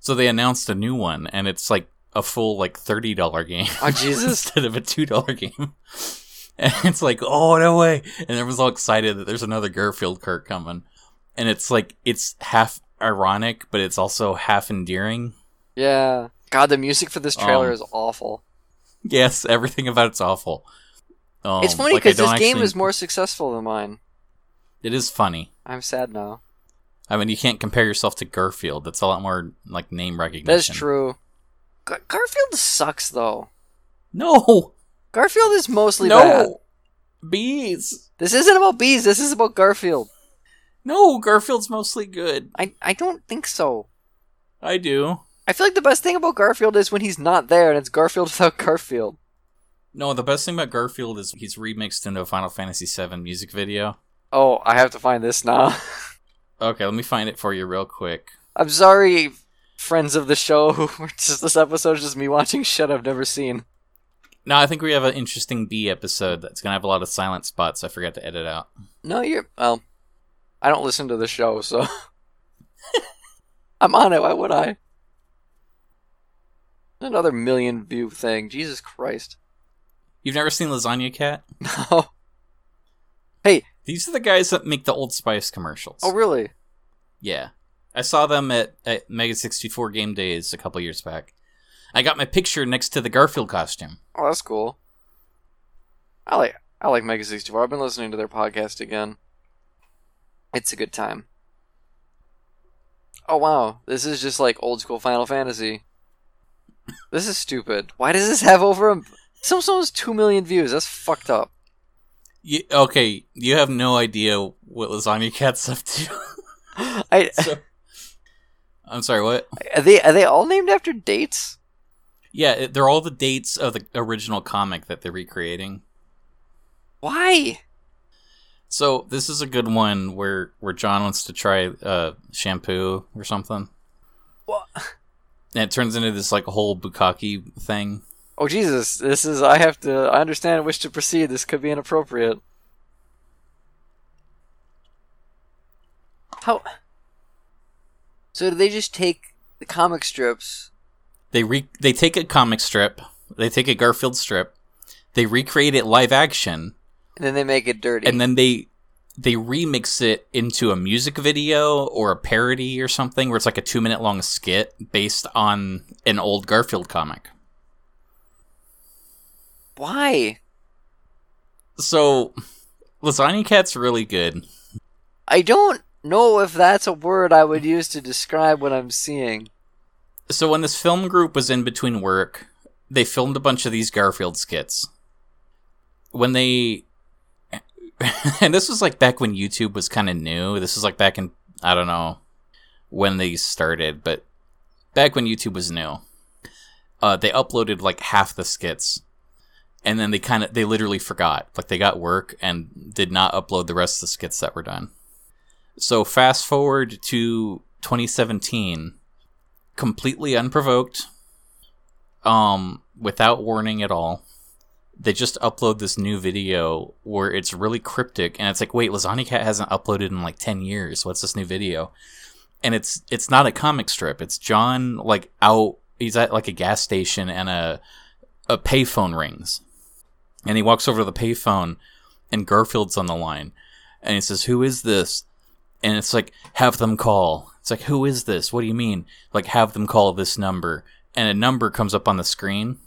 So they announced a new one, and it's like a full like $30 game
Oh, Jesus. <laughs>
instead of a $2 game. <laughs> And it's like, oh, no way. And everyone's all excited that there's another Garfield Kart coming. And it's like, it's half ironic, but it's also half endearing.
Yeah. God, the music for this trailer
Um,
is awful.
Yes, <laughs> everything about it's awful. Um,
it's funny
like,
because this
don't
game
actually-
is more successful than mine.
It is funny.
I'm sad now.
I mean, you can't compare yourself to Garfield. That's a lot more like name recognition.
That's true. Gar- Garfield sucks, though.
No,
Garfield is mostly bad.
no, bees.
This isn't about bees. This is about Garfield.
No, Garfield's mostly good.
I I don't think so.
I do.
I feel like the best thing about Garfield is when he's not there and it's Garfield <laughs> without Garfield.
No, the best thing about Garfield is he's remixed into a Final Fantasy VII music video.
Oh, I have to find this now. <laughs>
Okay, let me find it for you real quick.
I'm sorry, friends of the show. <laughs> just this episode is just me watching shit I've never seen.
No, I think we have an interesting B episode that's gonna have a lot of silent spots. I forgot to edit out.
No, you're well. I don't listen to the show, so <laughs> I'm on it. Why would I? Another million view thing. Jesus Christ.
You've never seen Lasagna Cat? <laughs>
No. Hey.
These are the guys that make the Old Spice commercials.
Oh, really?
Yeah. I saw them at, at Mega 64 Game Days a couple years back. I got my picture next to the Garfield costume.
Oh, that's cool. I like I like Mega 64. I've been listening to their podcast again. It's a good time. Oh wow, this is just like old school Final Fantasy. This is stupid. Why does this have over a some someone's two million views? That's fucked up.
You, okay, you have no idea what Lasagna Cat's <laughs> up to.
I
So- I'm sorry, what?
are they are they all named after dates?
Yeah, it- they're all the dates of the original comic that they're recreating.
Why?
So this is a good one where where John wants to try uh, shampoo or something,
What?
and it turns into this like whole bukkake thing.
Oh Jesus! This is I have to. I understand. Wish to proceed. This could be inappropriate. How? So do they just take the comic strips?
They re- they take a comic strip, they take a Garfield strip, they recreate it live action,
And then they make it dirty.
and then they they remix it into a music video or a parody or something where it's like a two minute long skit based on an old Garfield comic.
Why?
So Lasagna Cat's really good.
I don't know if that's a word I would use to describe what I'm seeing.
So when this film group was in between work, they filmed a bunch of these Garfield skits. When they <laughs> and this was like back when YouTube was kind of new. This was like back in I don't know when they started, but back when YouTube was new. Uh, they uploaded like half the skits, and then they kind of they literally forgot. Like they got work and did not upload the rest of the skits that were done. So fast forward to 2017, completely unprovoked, um, without warning at all. They just upload this new video where it's really cryptic and it's like wait lasagna cat hasn't uploaded in like 10 years. What's this new video? And it's it's not a comic strip. It's john like out he's at like a gas station and a a payphone rings. And he walks over to the payphone and garfield's on the line. And he says who is this and it's like have them call it's like who is this what do you mean like have them call this number and a number comes up on the screen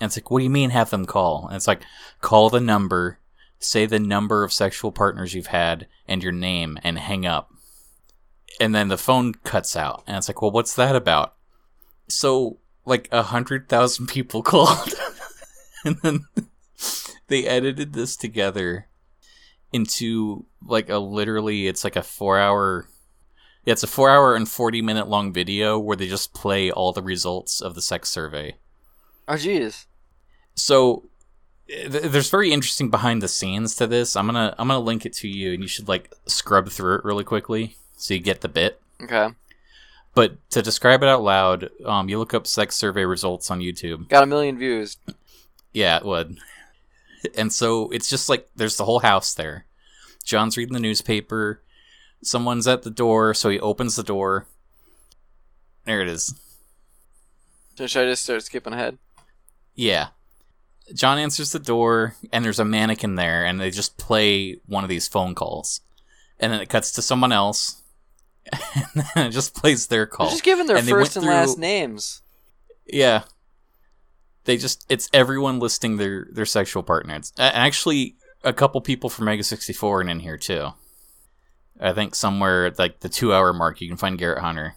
and it's like, what do you mean have them call? And it's like, call the number, say the number of sexual partners you've had and your name, and hang up. And then the phone cuts out. And it's like, well, what's that about? So, like, a hundred thousand people <laughs> called. and then they edited this together into, like, a literally, it's like a four hour. Yeah, it's a four hour and 40 minute long video where they just play all the results of the sex survey.
Oh, jeez
so th- there's very interesting behind the scenes to this. I'm gonna I'm gonna link it to you, and you should like scrub through it really quickly so you get the bit.
Okay.
But to describe it out loud, um, you look up sex survey results on YouTube.
Got a million views.
Yeah, it would. <laughs> And so it's just like there's the whole house there. John's reading the newspaper. Someone's at the door, so he opens the door. There it is.
So should I just start skipping ahead?
Yeah. John answers the door, and there's a mannequin there, and they just play one of these phone calls, and then it cuts to someone else, <laughs> and then it just plays their call.
They're just giving their
And
first and last names.
Yeah, they just it's everyone listing their their sexual partners. A- Actually, a couple people from Mega sixty four and in here too. I think somewhere at like the two hour mark, you can find Garrett Hunter.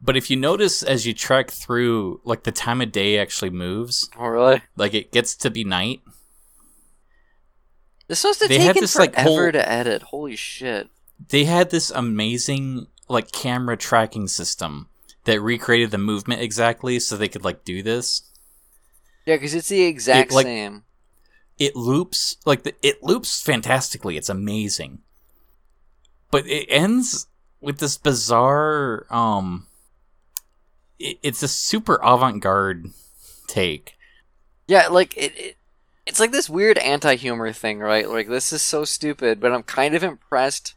But if you notice as you trek through, like the time of day actually moves.
Oh, really?
Like it gets to be night.
This
They had
taken
this, like,
forever
whole-
to edit. Holy shit!
they had this amazing like camera tracking system that recreated the movement exactly so they could like do this
Yeah, because it's the exact
It, like-
same.
it loops like the, it loops fantastically it's amazing but it ends with this bizarre um it, it's a super avant-garde take
Yeah, like it, it. It's like this weird anti-humor thing, right? Like this is so stupid, but I'm kind of impressed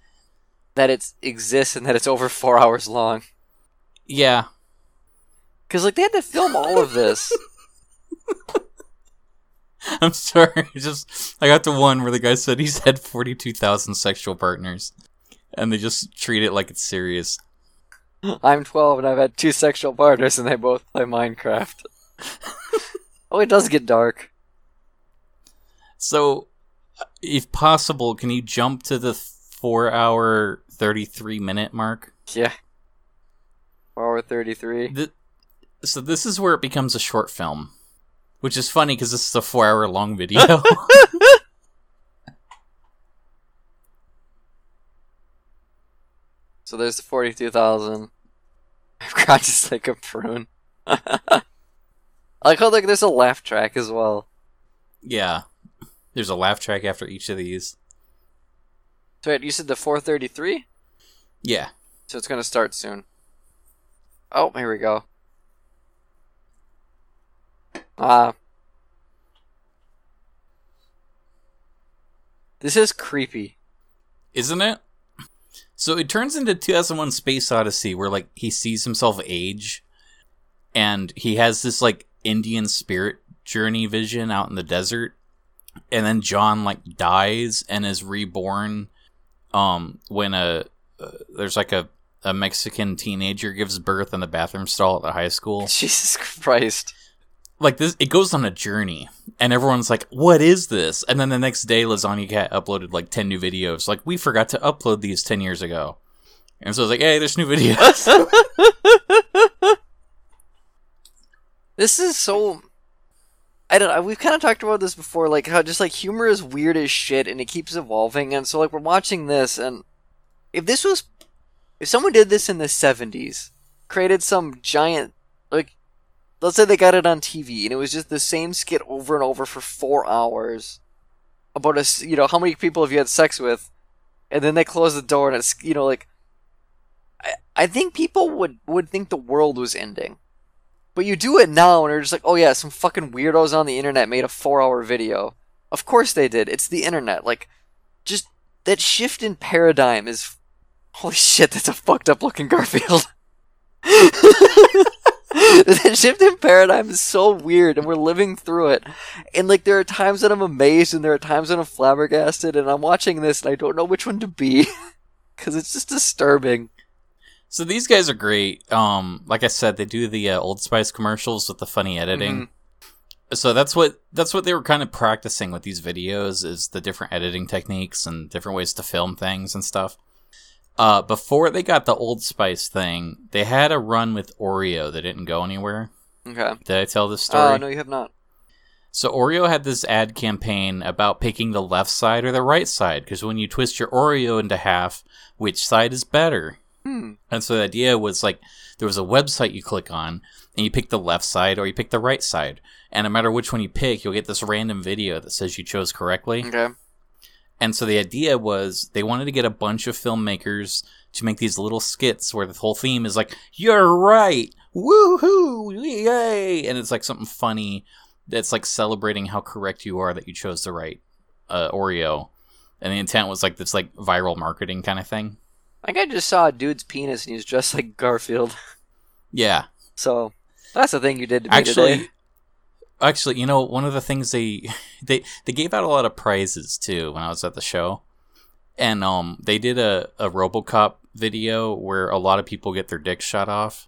that it exists and that it's over four <laughs> hours long.
Yeah
Because like they had to film all of this. <laughs>
i'm sorry <laughs> just i got to one where the guy said he's had 42000 sexual partners and they just treat it like it's serious
I'm 12 and I've had two sexual partners, and they both play Minecraft. <laughs> oh, it does get dark.
So, if possible, can you jump to the four hour, 33 minute mark?
Yeah. Hour 33.
Th- so, this is where it becomes a short film, which is funny because this is a four hour long video. <laughs>
So there's the 42,000. <laughs> I've got just like a prune. I <laughs> like how like there's a laugh track as well.
yeah. There's a laugh track after each of these.
So wait, you said the 433?
Yeah.
So it's gonna start soon. Oh, here we go. Ah. this is creepy.
Isn't it? So it turns into 2001 Space Odyssey where like he sees himself age and he has this like Indian spirit journey vision out in the desert and then John like dies and is reborn um when a uh, there's like a a Mexican teenager gives birth in the bathroom stall at the high school. <laughs>
Jesus Christ.
like this it goes on a journey and everyone's like what is this and then the next day lasagna cat uploaded like 10 new videos like we forgot to upload these 10 years ago and so it's like hey there's new videos <laughs>
This is so. I don't know. We've kind of talked about this before, like how just like humor is weird as shit and it keeps evolving. And so, like, we're watching this, and if this was. If someone did this in the 70s, created some giant. Like, let's say they got it on TV and it was just the same skit over and over for four hours about a. You know, how many people have you had sex with? And then they close the door and it's, you know, like. I, I think people would, would think the world was ending. But you do it now, and you're just like, oh yeah, some fucking weirdos on the internet made a four hour video. Of course they did. It's the internet. Like, just that shift in paradigm is. Holy shit, that's a fucked up looking Garfield. <laughs> that shift in paradigm is so weird, and we're living through it. And like, there are times that I'm amazed, and there are times that I'm flabbergasted, and I'm watching this, and I don't know which one to be. <laughs> Because it's just disturbing.
so these guys are great um like i said they do the uh, old spice commercials with the funny editing so that's what that's what they were kind of practicing with these videos is the different editing techniques and different ways to film things and stuff uh, before they got the old spice thing they had a run with oreo that didn't go anywhere
Okay.
did i tell this story
Oh, no, you have not.
so oreo had this ad campaign about picking the left side or the right side because when you twist your oreo into half which side is better
Hmm.
and so the idea was like there was a website you click on and you pick the left side or you pick the right side. And no matter which one you pick, you'll get this random video that says you chose correctly.
Okay.
And so the idea was they wanted to get a bunch of filmmakers to make these little skits where the whole theme is like, You're right! Woohoo! Yay! And it's like something funny that's like celebrating how correct you are that you chose the right uh, Oreo. And the intent was like this like viral marketing kind of thing.
I think I just saw a dude's penis and he was dressed like Garfield.
Yeah.
So that's the thing you did to me
actually
today.
Actually you know one of the things they <laughs> they they gave out a lot of prizes too when i was at the show and um they did a, a robocop video where a lot of people get their dicks shot off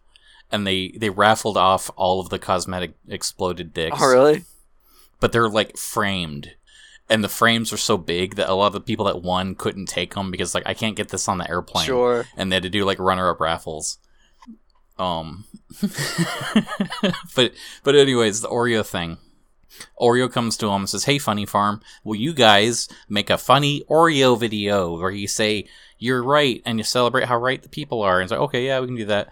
and they they raffled off all of the cosmetic exploded dicks
Oh, really?
but they're like framed and the frames are so big that a lot of the people that won couldn't take them because like i can't get this on the airplane
Sure.
and they had to do like runner up raffles. Um, <laughs> but but anyways, the Oreo thing. Oreo comes to him and says, "Hey, Funny Farm, will you guys make a funny Oreo video where you say you're right and you celebrate how right the people are?" And it's like, "Okay, yeah, we can do that."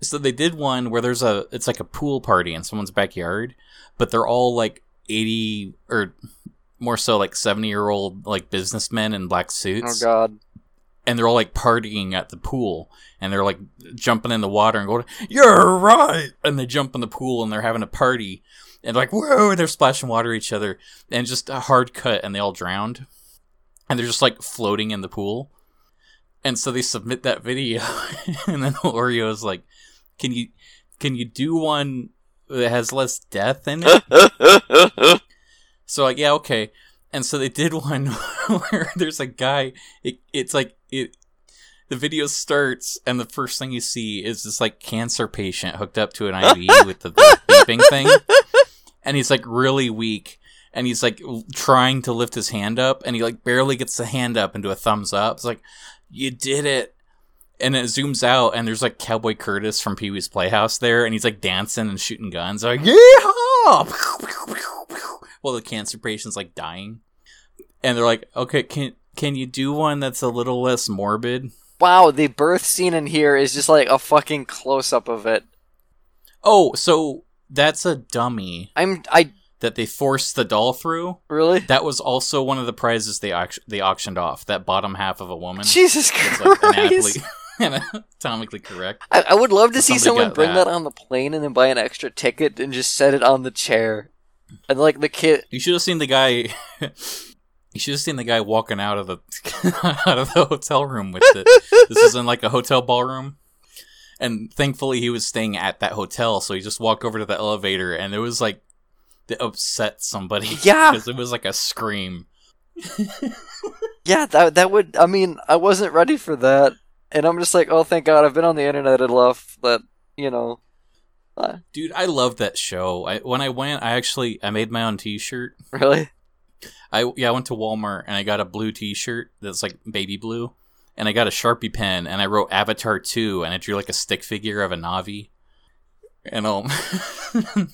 So they did one where there's a it's like a pool party in someone's backyard, but they're all like eighty or more so like seventy year old like businessmen in black suits.
Oh God.
And they're all like partying at the pool and they're like jumping in the water and going you're right and they jump in the pool and they're having a party and like whoa and they're splashing water at each other and just a hard cut and they all drowned and they're just like floating in the pool and so they submit that video <laughs> and then oreo is like can you can you do one that has less death in it so like, yeah, okay. And so they did one <laughs> where there's a guy. It, it's like it. The video starts, and the first thing you see is this like cancer patient hooked up to an IV <laughs> with the, the beeping thing, and he's like really weak, and he's like trying to lift his hand up, and he like barely gets the hand up into a thumbs up. It's like, you did it. And it zooms out, and there's like Cowboy Curtis from Pee Wee's Playhouse there, and he's like dancing and shooting guns. Like, yeehaw! While the cancer patient's like dying, and they're like, "Okay, can can you do one that's a little less morbid?"
wow, the birth scene in here is just like a fucking close up of it.
Oh, so that's a dummy
I'm I
that they forced the doll through.
really
That was also one of the prizes they auct- they auctioned off. That bottom half of a woman.
Jesus
It's like
Christ. <laughs>
anatomically, anatomically correct.
I, I would love to see someone bring
that.
that on the plane and then buy an extra ticket and just set it on the chair. And like the kid
You should have seen the guy. <laughs> you should have seen the guy walking out of the <laughs> out of the hotel room with it. This is in like a hotel ballroom, and thankfully he was staying at that hotel, so he just walked over to the elevator, and it was like it upset somebody. <laughs>
Yeah.
because it was like a scream.
Yeah, that that would. I mean, I wasn't ready for that, and I'm just like, oh, thank God, I've been on the internet enough that you know,
Dude, I love that show. I, when I went, I actually I made my own T-shirt.
Really?
I yeah, I went to Walmart and I got a blue T-shirt that's like baby blue, and I got a Sharpie pen and I wrote Avatar two and I drew like a stick figure of a Navi, and um, <laughs>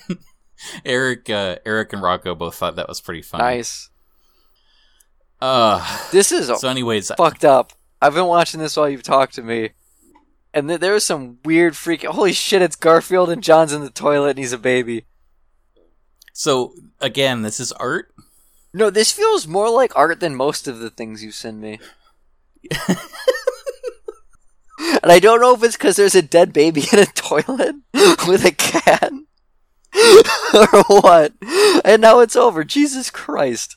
Eric, uh, Eric and Rocco both thought that was pretty funny.
Nice.
Uh,
This is
so anyways,
fucked up. I've been watching this while you've talked to me, and th- there was some weird freaking. Holy shit! It's Garfield and John's in the toilet and he's a baby.
so again, this is art.
No, this feels more like art than most of the things you send me. and I don't know if it's because there's a dead baby in a toilet <laughs> with a cat <laughs> or what. And now it's over. Jesus Christ.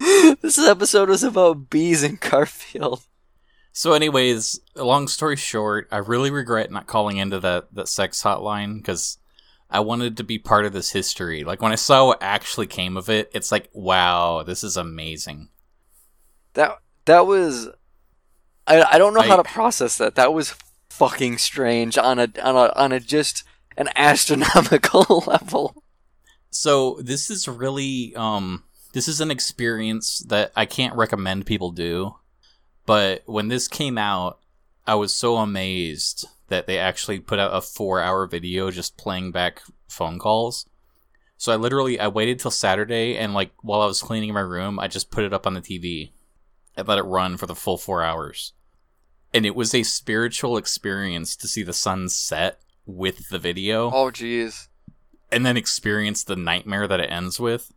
This episode was about bees and Garfield.
So, anyways, long story short, I really regret not calling into that that sex hotline because I wanted to be part of this history. Like when I saw what actually came of it, it's like, wow, this is amazing.
That that was I I don't know how to process that. That was fucking strange on a on a on a just an astronomical <laughs> level.
So this is really um this is an experience that I can't recommend people do. But when this came out, I was so amazed that they actually put out a 4-hour video just playing back phone calls. So I literally I waited till Saturday and like while I was cleaning my room, I just put it up on the TV and let it run for the full 4 hours. And it was a spiritual experience to see the sun set with the video
Oh jeez.
and then experience the nightmare that it ends with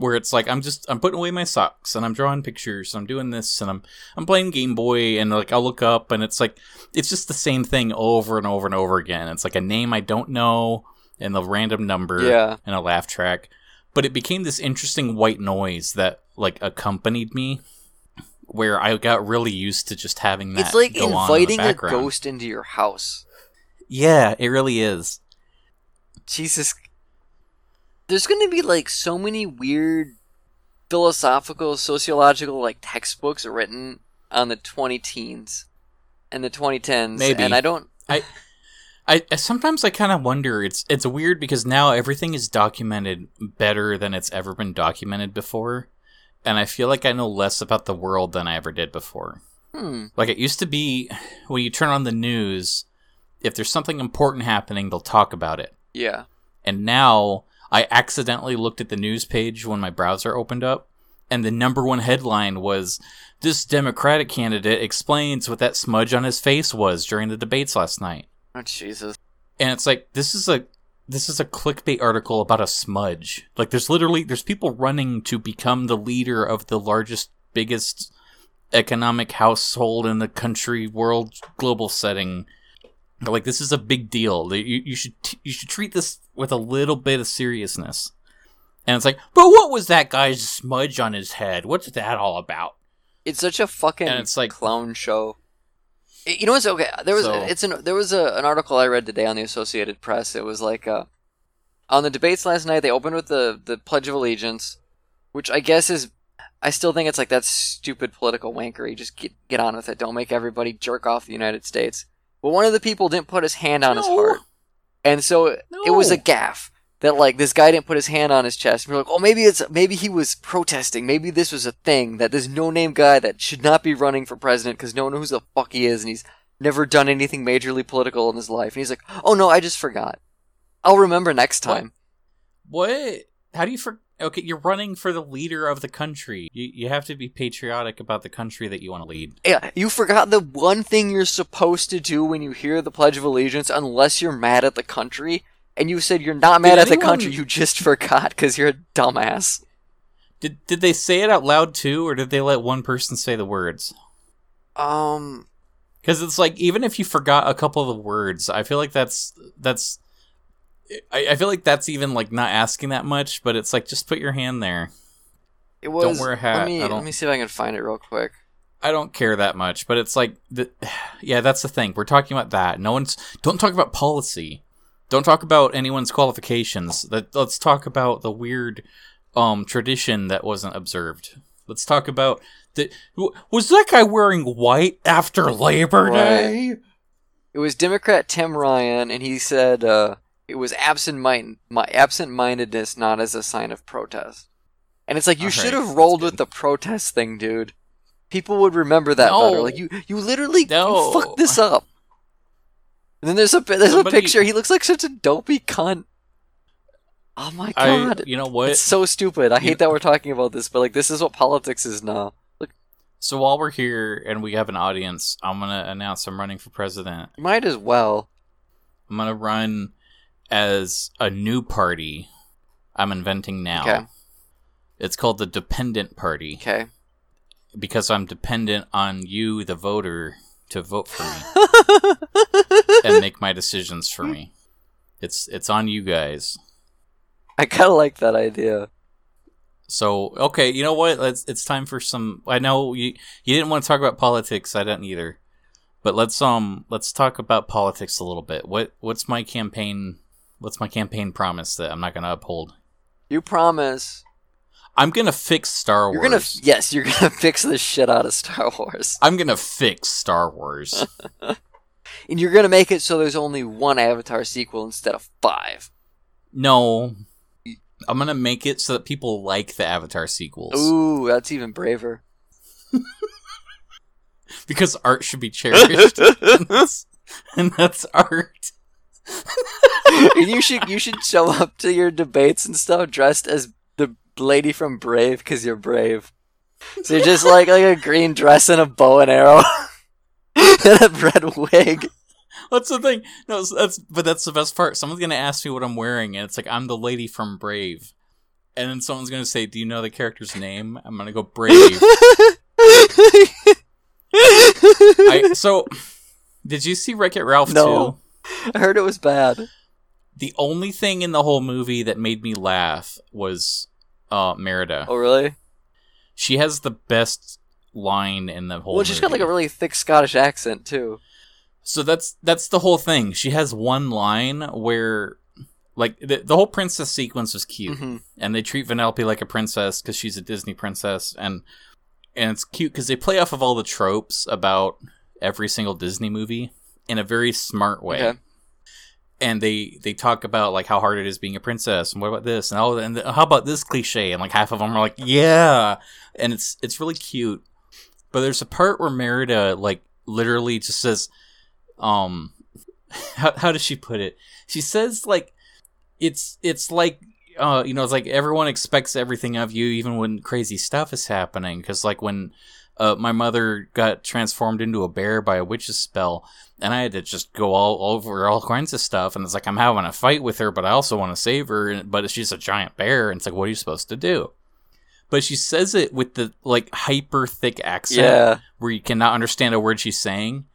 where it's like i'm just i'm putting away my socks and i'm drawing pictures and i'm doing this and i'm i'm playing game boy and like i'll look up and it's like it's just the same thing over and over and over again it's like a name i don't know and the random number
Yeah.
and a laugh track but it became this interesting white noise that like accompanied me where i got really used to just having that
It's like
on in
inviting a ghost into your house.
yeah it really is
Jesus. There's going to be like so many weird philosophical, sociological like textbooks written on the 20 teens and the 2010s
Maybe.
and I don't
I, I sometimes I kind of wonder. It's it's weird because now everything is documented better than it's ever been documented before, and I feel like I know less about the world than I ever did before.
hmm
Like it used to be when you turn on the news, if there's something important happening, they'll talk about it.
yeah.
And now I accidentally looked at the news page when my browser opened up, and the number one headline was this Democratic candidate explains what that smudge on his face was during the debates last night
Oh Jesus.
and it's like this is a this is a clickbait article about a smudge like there's literally there's people running to become the leader of the largest biggest economic household in the country world global setting like this is a big deal you, you should t- you should treat this with a little bit of seriousness and it's like but what was that guy's smudge on his head what's that all about
It's such a fucking
And it's like-
clown show. You know what's okay? There was
So-
it's an there was a, an article I read today on the Associated Press. It was like uh, on the debates last night. They opened with the the Pledge of Allegiance, which I guess is I still think it's like that's stupid political wankery. Just get get on with it. Don't make everybody jerk off the United States. But one of the people didn't put his hand on his heart, and so it, it was a
No.
gaffe that like this guy didn't put his hand on his chest. And we're like, oh, maybe it's maybe he was protesting. Maybe this was a thing that this no name guy that should not be running for president because no one knows who the fuck he is, and he's never done anything majorly political in his life. And he's like, oh no, I just forgot. I'll remember next
What?
time.
What? How do you for? Okay, you're running for the leader of the country. You you have to be patriotic about the country that you want to lead.
Yeah, you forgot the one thing you're supposed to do when you hear the Pledge of Allegiance, unless you're mad at the country. And you said you're not mad
Did
at the country, you just <laughs> forgot because you're a dumbass.
Did did they say it out loud too, or did they let one person say the words?
Um,
Because it's like even if you forgot a couple of the words, I feel like that's that's. I, I feel like that's even like not asking that much, but it's like just put your hand there.
it was.
Don't wear a hat,
Let me let me see if I can find it real quick.
I don't care that much, but it's like, the, <sighs> yeah, that's the thing. We're talking about that. No one's don't talk about policy. Don't talk about anyone's qualifications. Let, let's talk about the weird um tradition that wasn't observed. Let's talk about the was that guy wearing white after Labor
Right.
Day?
It was Democrat Tim Ryan, and he said uh, it was absent mind my absent mindedness not as a sign of protest. And it's like you
All
should
right,
have rolled with the protest thing, dude. People would remember that
No.
better. Like you, you literally
No.
you fucked this up. And then there's a there's
Somebody-
a picture. He looks like such a dopey cunt. Oh my
I,
god,
you know what?
it's so stupid. I
You-
hate that we're talking about this, but like this is what politics is now.
So while we're here and we have an audience, I'm gonna announce I'm running for president.
Might as well.
I'm gonna run as a new party. I'm inventing now.
Okay.
It's called the Dependent Party
Okay.
because I'm dependent on you, the voter, to vote for me <laughs> and make my decisions for me. It's it's on you guys.
I kind of like that idea.
So okay, you know what? Let's. It's time for some. I know you you didn't want to talk about politics. I didn't either. But let's um let's talk about politics a little bit. What what's my campaign? What's my campaign promise that I'm not going to uphold?
You promise
I'm gonna fix Star Wars.
you're gonna yes, you're gonna <laughs> fix the shit out of Star Wars,
I'm gonna fix Star Wars. <laughs>
and you're gonna make it so there's only one Avatar sequel instead of five.
no, I'm gonna make it so that people like the Avatar sequels
Ooh, that's even braver. <laughs>
because art should be cherished, and, that's, and that's art.
You should you should show up to your debates and stuff dressed as the lady from Brave because you're brave. So you're just like like a green dress and a bow and arrow <laughs> and a red wig.
That's the thing. No, that's but that's the best part. Someone's gonna ask me what I'm wearing, and it's like I'm the lady from Brave, and then someone's gonna say, "Do you know the character's name?" I'm gonna go Brave. <laughs> I, so, did you see Wreck It Ralph
No.
2?
I heard it was bad.
The only thing in the whole movie that made me laugh was uh, Merida.
Oh really?
She has the best line in the whole.
Well, she's got like a really thick Scottish accent too.
So that's that's the whole thing. She has one line where, like, the, the whole princess sequence was cute,
hmm
and they treat Vanellope like a princess because she's a Disney princess, and and it's cute because they play off of all the tropes about every single Disney movie in a very smart way.
Okay.
And they they talk about like how hard it is being a princess, and what about this, and oh, and th- how about this cliche, and like half of them are like, yeah, and it's it's really cute. But there's a part where Merida like literally just says, um, <laughs> how how does she put it? She says like, it's it's like uh you know it's like everyone expects everything of you even when crazy stuff is happening because like when uh, my mother got transformed into a bear by a witch's spell, and I had to just go all over all kinds of stuff. And it's like I'm having a fight with her, but I also want to save her. But she's a giant bear, and it's like, what are you supposed to do? But she says it with the like hyper thick accent,
Yeah.
where you cannot understand a word she's saying.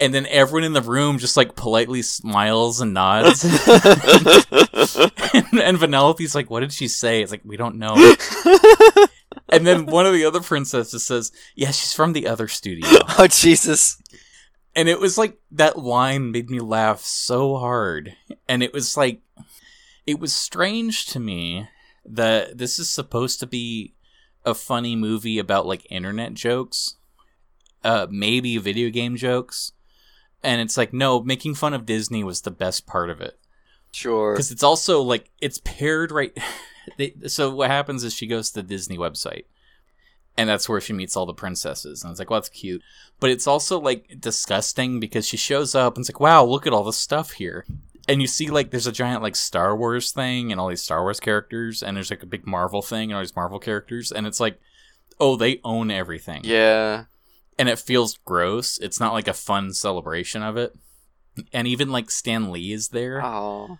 And then everyone in the room just like politely smiles and nods. <laughs> <laughs> and, and Vanellope's like, "What did she say?" It's like we don't know. <laughs> and then one of the other princesses says, "Yeah, she's from the other studio."
oh Jesus.
and it was like that line made me laugh so hard and it was like it was strange to me that this is supposed to be a funny movie about like internet jokes uh maybe video game jokes and it's like no making fun of disney was the best part of it
Sure.
because it's also like it's paired right <laughs> they, so what happens is she goes to the disney website and that's where she meets all the princesses and it's like well that's cute but it's also like disgusting because she shows up and it's like wow look at all the stuff here and you see like there's a giant like star wars thing and all these star wars characters and there's like a big marvel thing and all these marvel characters and it's like oh they own everything
Yeah.
And it feels gross it's not like a fun celebration of it and even like stan lee is there
Oh.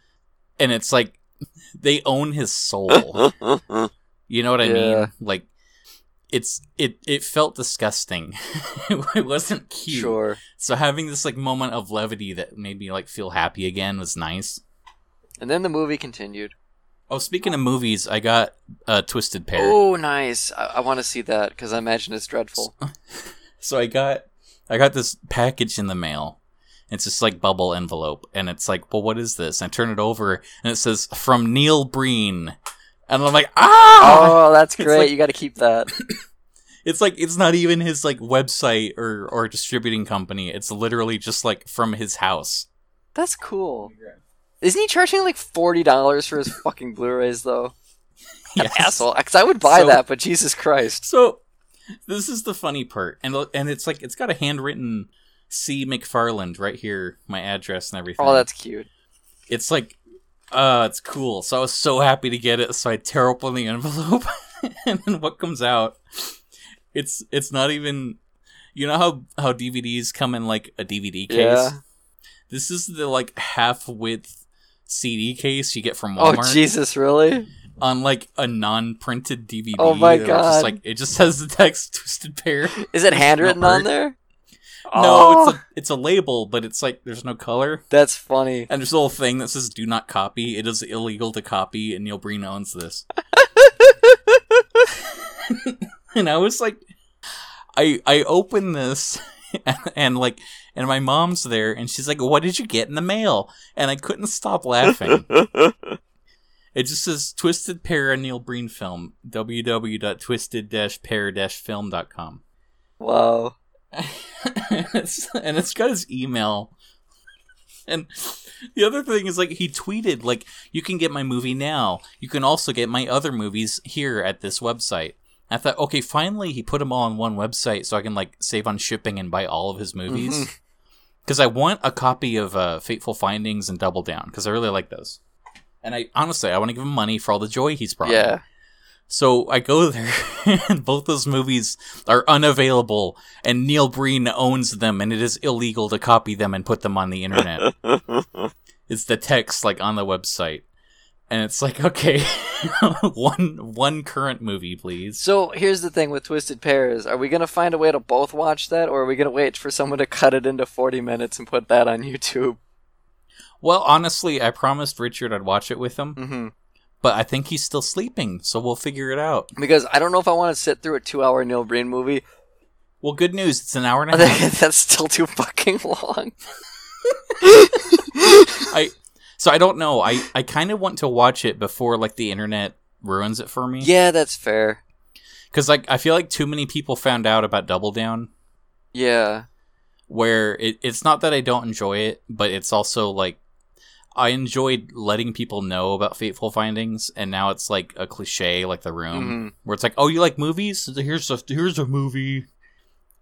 and it's like they own his soul. <laughs> you know what I
Yeah.
mean? Like it's it it felt disgusting. <laughs> it wasn't cute.
Sure.
So having this like moment of levity that made me like feel happy again was nice.
And then the movie continued.
Oh, speaking of movies, I got a Twisted Pair.
Oh, nice. I, I want to see that because I imagine it's dreadful. <laughs>
So I got I got this package in the mail. It's just like bubble envelope, and it's like, well, what is this? I turn it over, and it says from Neil Breen, and I'm like, ah!
Oh, that's <laughs> great.
like-
you got to keep that. <coughs>
It's like it's not even his like website or or distributing company. It's literally just like from his house.
That's cool. Isn't he charging like forty dollars for his <laughs> fucking Blu-rays though?
Yes.
Asshole. Because I would buy
So-
that, but Jesus Christ.
So this is the funny part, and and it's like it's got a handwritten C McFarland right here, my address and everything.
Oh, that's cute.
it's like uh it's cool so i was so happy to get it so i tear open the envelope <laughs> and then what comes out it's it's not even you know how how dvds come in like a dvd case
Yeah.
this is the like half width cd case you get from Walmart.
Oh Jesus, really?
On like a non-printed dvd
Oh my
It'll just,
God.
like it just has the text <laughs> twisted pair
Is it handwritten
Not
on there?
no
Oh,
it's a oh. it's a label but it's like there's no color
that's funny.
And there's a little thing that says "Do not copy." It is illegal to copy, and Neil Breen owns this. <laughs> and I was like, I I open this, and, <laughs> and like, and my mom's there, and she's like, "What did you get in the mail?" And I couldn't stop laughing. It just says "Twisted Pair Neil Breen Film." www.twisted-pair-film.com.
wow.
and, it's, <laughs> and it's got his email. And the other thing is like he tweeted like you can get my movie now. You can also get my other movies here at this website. I thought, okay, finally he put them all on one website so I can like save on shipping and buy all of his movies. <laughs> Because I want a copy of uh, Fateful Findings and Double Down because I really like those. And I honestly I want to give him money for all the joy he's brought.
Yeah.
So I go there, <laughs> and both those movies are unavailable, and Neil Breen owns them, and it is illegal to copy them and put them on the internet. <laughs> it's the text like on the website, and it's like, okay, <laughs> one one current movie, please.
So here's the thing with Twisted Pairs. Are we gonna find a way to both watch that, or are we gonna wait for someone to cut it into 40 minutes and put that on YouTube?
Well, honestly, I promised Richard I'd watch it with him,
hmm
but I think he's still sleeping, so we'll figure it out.
Because I don't know if I want to sit through a two-hour Neil Breen movie.
Well, good news, it's an hour and a <laughs> half.
that's still too fucking long. <laughs>
I so I don't know. I I kind of want to watch it before like the internet ruins it for me.
Yeah, that's fair.
Because like I feel like too many people found out about Double Down,
Yeah.
where it, it's not that I don't enjoy it, but it's also like I enjoyed letting people know about Fateful Findings, and now it's like a cliche, like The Room,
Mhm.
where it's like, oh, you like movies? Here's a here's a movie.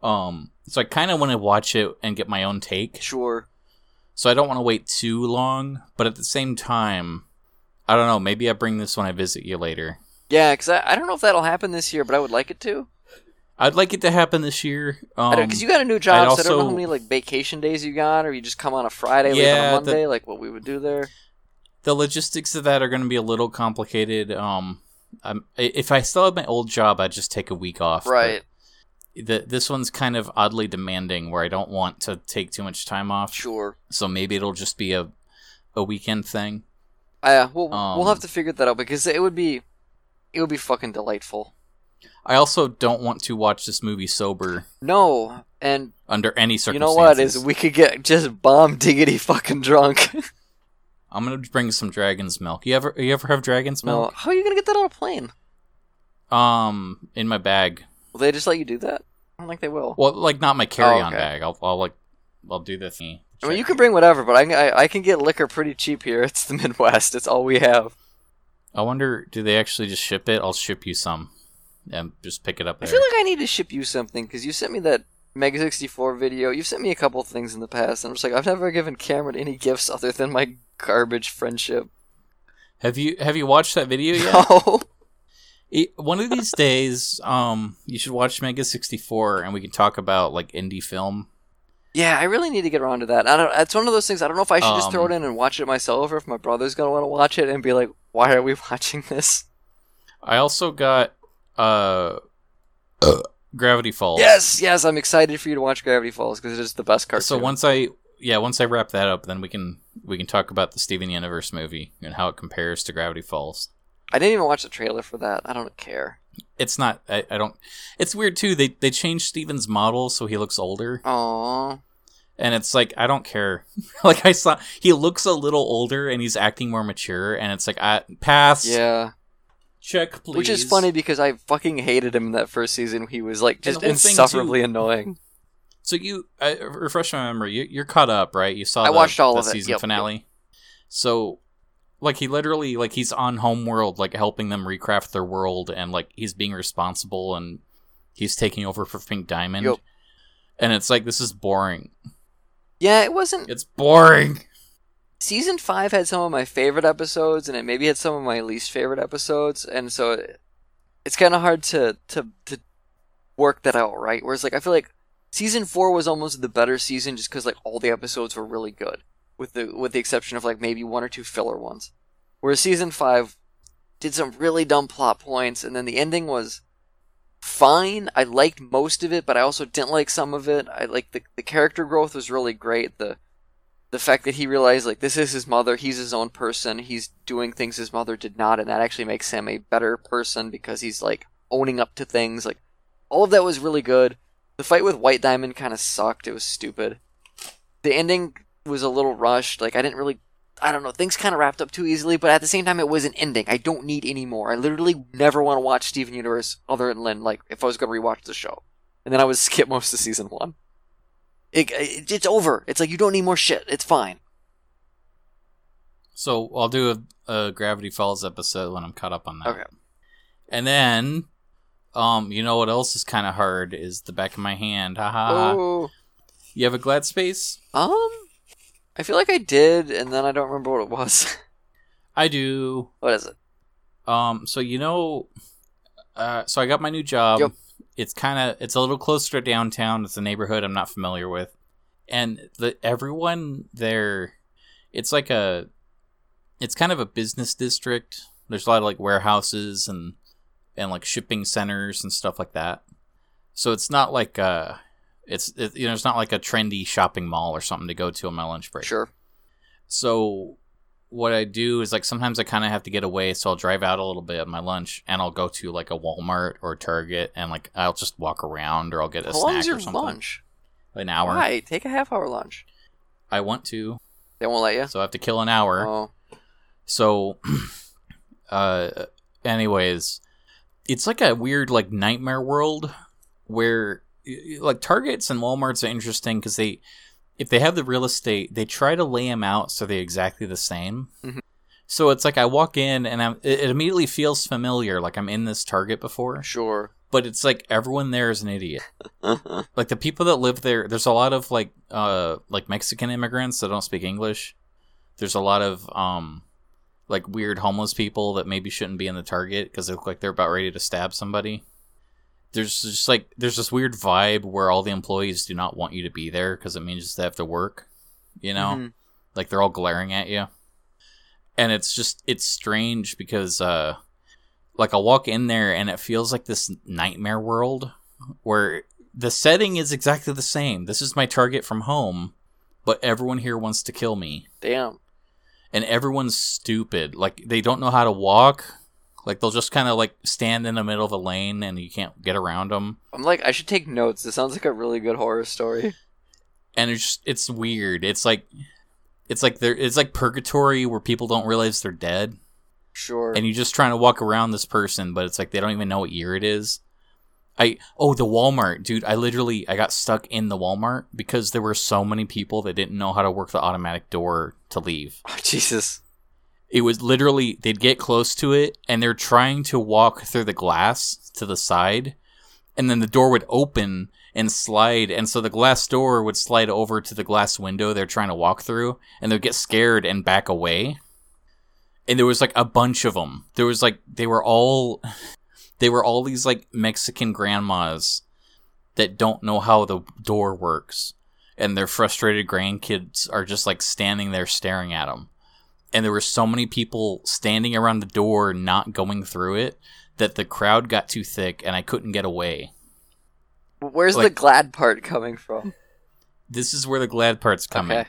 Um, so I kind of want to watch it and get my own take.
Sure.
So I don't want to wait too long, but at the same time, I don't know. Maybe I bring this when I visit you later.
Yeah, because I, I don't know if that'll happen this year, but I would like it to.
I'd like it to happen this year. Um,
Because you got a new job, so I don't know how many like vacation days you got, or you just come on a Friday, leave
Yeah,
on a
the-
Monday, like what we would do there.
the logistics of that are going to be a little complicated. Um, I'm, if I still had my old job, I'd just take a week off.
Right.
The, this one's kind of oddly demanding, where I don't want to take too much time off.
Sure.
So maybe it'll just be a a weekend thing.
Uh, we'll we'll have
Um,
to figure that out because it would be it would be fucking delightful.
I also don't want to watch this movie sober
No, and
under any circumstances.
you know what is we could get just bomb diggity fucking drunk. <laughs>
I'm gonna bring some dragon's milk. You ever you ever have dragon's
no,
milk?
how are you gonna get that on a plane?
Um, in my bag.
Will they just let you do that? I don't think they will.
Well, like not my carry-on
okay.
bag. I'll I'll like I'll do the thing.
I mean, you can bring whatever, but I, I I can get liquor pretty cheap here. <laughs> It's the Midwest. It's all we have.
I wonder, do they actually just ship it? I'll ship you some, and just pick it up
I feel like I need to ship you something because you sent me that Mega 64 video. You've sent me a couple things in the past, and I'm just like, I've never given Cameron any gifts other than my garbage friendship.
have you have you watched that video yet?
No. <laughs>
It- one of these days, um, you should watch Mega sixty four, and we can talk about like indie film.
yeah, I really need to get around to that. I don't. It's one of those things. I don't know if I should just throw
Um,
it in and watch it myself, or if my brother's gonna want to watch it and be like, "Why are we <laughs> watching this?"
I also got uh, Gravity Falls.
Yes, yes, I'm excited for you to watch Gravity Falls because it is the best cartoon.
So once I yeah once I wrap that up, then we can we can talk about the Steven Universe movie and how it compares to Gravity Falls.
I didn't even watch the trailer for that. I don't care.
It's not. I, I don't. It's weird too. They they changed Steven's model so he looks older,
Aww.
and it's like I don't care. <laughs> like I saw he looks a little older and he's acting more mature, and it's like I pass.
Yeah.
Check please.
Which is funny because I fucking hated him in that first season. He was like just
the whole thing,
insufferably
too-
annoying. <laughs>
So you uh, refresh my memory. You, you're caught up, right? You saw.
I
the,
watched all
the
of it,
season
yep,
finale. So, like, he literally, like, he's on Homeworld, like, helping them recraft their world, and, like, he's being responsible, and he's taking over for Pink Diamond.
Yup.
And it's like, this is boring.
Yeah, it wasn't.
It's boring.
Season five had some of my favorite episodes, and it maybe had some of my least favorite episodes, and so it, it's kind of hard to to to work that out, right? Whereas, like, I feel like season four was almost the better season, just because like all the episodes were really good, with the with the exception of like maybe one or two filler ones. Whereas season five did some really dumb plot points, and then the ending was fine. I liked most of it, but I also didn't like some of it. I like the the character growth was really great. The the fact that he realized like this is his mother, he's his own person, he's doing things his mother did not, and that actually makes him a better person because he's like owning up to things. Like all of that was really good. The fight with White Diamond kind of sucked. It was stupid. The ending was a little rushed. Like I didn't really I don't know, things kind of wrapped up too easily, but at the same time, it was an ending. I don't need any more. I literally never want to watch Steven Universe other than like, if I was going to rewatch the show. And then I would <laughs> skip most of season one. It, it, it's over. It's like, you don't need more shit. It's fine.
So, I'll do a, a Gravity Falls episode when I'm caught up on that.
Okay.
And then, um, you know what else is kind of hard is the back of my hand. Ha ha. ha.
Oh.
You have a Glad Space?
Um, I feel like I did, and then I don't remember what it was. <laughs>
I do.
what is it?
Um, so you know, uh, so I got my new job.
Yep.
It's kind of it's a little closer to downtown. It's a neighborhood I'm not familiar with, and the everyone there, it's like a, it's kind of a business district. There's a lot of like warehouses and and like shipping centers and stuff like that. So it's not like uh it's it, you know it's not like a trendy shopping mall or something to go to on my lunch break.
Sure.
So what I do is like sometimes I kind of have to get away, so I'll drive out a little bit at my lunch, and I'll go to like a Walmart or Target, and like I'll just walk around, or I'll get a
How
snack
long is
or
your
something.
lunch?
An hour.
Why? Take a half hour lunch.
I want to,
They won't let you?
so I have to kill an hour.
Oh.
So, <clears throat> uh, anyways, it's like a weird like nightmare world where like Targets and WalMarts are interesting because they, if they have the real estate, they try to lay them out so they're exactly the same.
Mhm.
So it's like I walk in and I'm, it it immediately feels familiar, like I'm in this Target before.
Sure.
But it's like everyone there is an idiot. <laughs> Like the people that live there, there's a lot of like uh like Mexican immigrants that don't speak English. There's a lot of um like weird homeless people that maybe shouldn't be in the target because they look like they're about ready to stab somebody. There's just like there's this weird vibe where all the employees do not want you to be there because it means they have to work. You know,
Mhm.
like they're all glaring at you, and it's just it's strange because uh like I'll walk in there and it feels like this nightmare world where the setting is exactly the same. This is my target from home, but everyone here wants to kill me.
Damn.
And everyone's stupid. Like they don't know how to walk. Like they'll just kind of like stand in the middle of a lane and you can't get around them.
I'm like, I should take notes. This sounds like a really good horror story.
And it's just, it's weird. It's like it's like there it's like purgatory where people don't realize they're dead
Sure.
and you're just trying to walk around this person, but it's like they don't even know what year it is. I oh the Walmart, dude. I literally I got stuck in the Walmart because there were so many people that didn't know how to work the automatic door to leave.
oh, <laughs> Jesus.
It was literally they'd get close to it and they're trying to walk through the glass to the side, and then the door would open and slide, and so the glass door would slide over to the glass window they're trying to walk through, and they'd get scared and back away. And there was like a bunch of them. There was like they were all <laughs> they were all these like Mexican grandmas that don't know how the door works, and their frustrated grandkids are just like standing there staring at them and there were so many people standing around the door not going through it that the crowd got too thick and I couldn't get away.
Where's the glad part coming from?
This is where the glad part's coming.
Okay.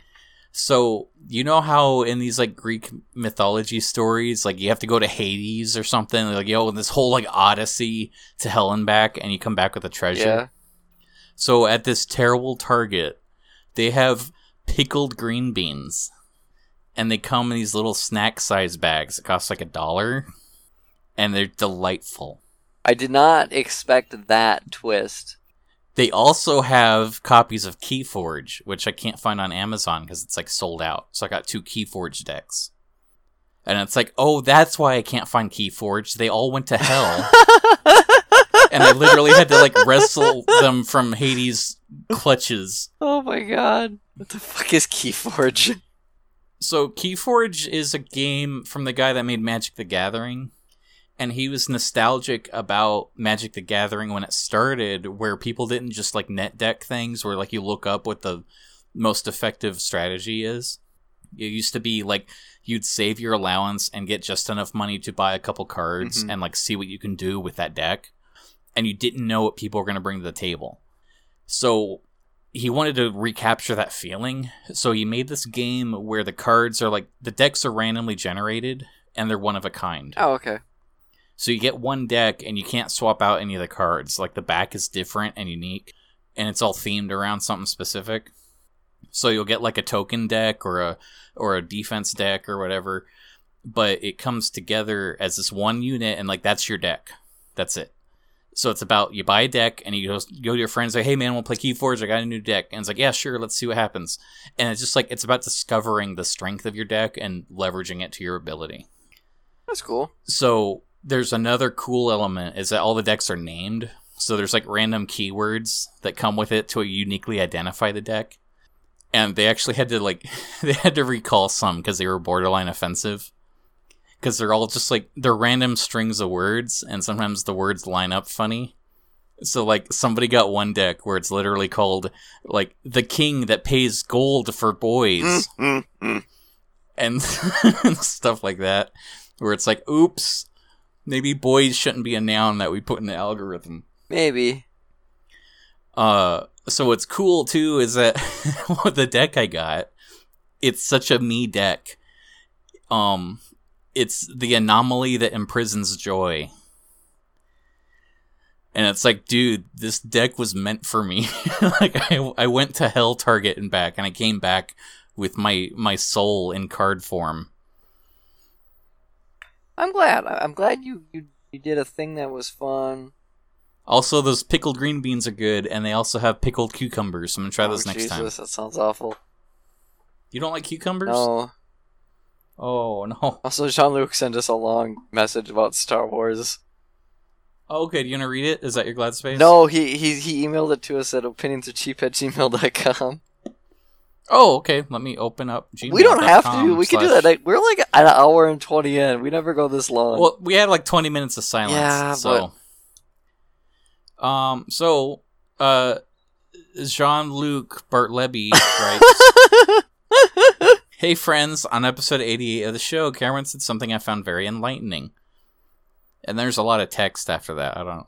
So, you know how in these like Greek mythology stories, like you have to go to Hades or something, like yo, this whole like odyssey to hell and back and you come back with a treasure.
Yeah.
So at this terrible target, they have pickled green beans. And they come in these little snack size bags that cost like a dollar. And they're delightful.
I did not expect that twist.
They also have copies of Keyforge, which I can't find on Amazon because it's like sold out. So I got two Keyforge decks. And it's like, oh, that's why I can't find Keyforge. They all went to hell. <laughs> and I literally had to like wrestle them from Hades' clutches.
Oh my god. What the fuck is Keyforge?
So Keyforge is a game from the guy that made Magic the Gathering. And he was nostalgic about Magic the Gathering when it started, where people didn't just like net deck things where like you look up what the most effective strategy is. It used to be like you'd save your allowance and get just enough money to buy a couple cards
Mhm.
and like see what you can do with that deck. And you didn't know what people were going to bring to the table. So he wanted to recapture that feeling. So he made this game where the cards are like the decks are randomly generated and they're one of a kind.
Oh, okay.
So you get one deck and you can't swap out any of the cards. Like the back is different and unique and it's all themed around something specific. So you'll get like a token deck or a or a defense deck or whatever, but it comes together as this one unit and like that's your deck. That's it. So it's about you buy a deck and you go, go to your friends like, "Hey man, we'll play Keyforge. I got a new deck." And it's like, "Yeah, sure. Let's see what happens." And it's just like it's about discovering the strength of your deck and leveraging it to your ability.
That's cool.
So there's another cool element is that all the decks are named. So there's like random keywords that come with it to uniquely identify the deck. And they actually had to like <laughs> they had to recall some because they were borderline offensive. Because they're all just like they're random strings of words, and sometimes the words line up funny. So like somebody got one deck where it's literally called like the king that pays gold for boys
Mm, mm.
and <laughs> stuff like that, where it's like, oops, maybe boys shouldn't be a noun that we put in the algorithm.
Maybe.
Uh, so what's cool too is that <laughs> with the deck I got, it's such a me deck. Um, it's the anomaly that imprisons joy. And it's like, dude, this deck was meant for me. <laughs> like I, I went to Hell Target and back, and I came back with my my soul in card form.
I'm glad. I'm glad you, you you did a thing that was fun.
Also, those pickled green beans are good, and they also have pickled cucumbers. So I'm gonna try oh, those
oh,
next
Jesus,
time.
that sounds awful.
You don't like cucumbers?
No.
Oh <laughs> no.
Also, Jean Luc sent us a long message about Star Wars.
Oh, okay. Do you want to read it? Is that your glad space?
No, he, he he emailed it to us at opinionsofcheap at gmail.com.
Oh, okay. Let me open up. Gmail.
We don't have to. We can do that. Like, we're like an hour and 20 in. We never go this long.
Well, we had like 20 minutes of silence.
Yeah,
so. Um. So, uh, Jean Luc Bartleby <laughs> writes. Hey friends, on episode 88 of the show, Cameron said something I found very enlightening. And there's a lot of text after that. I don't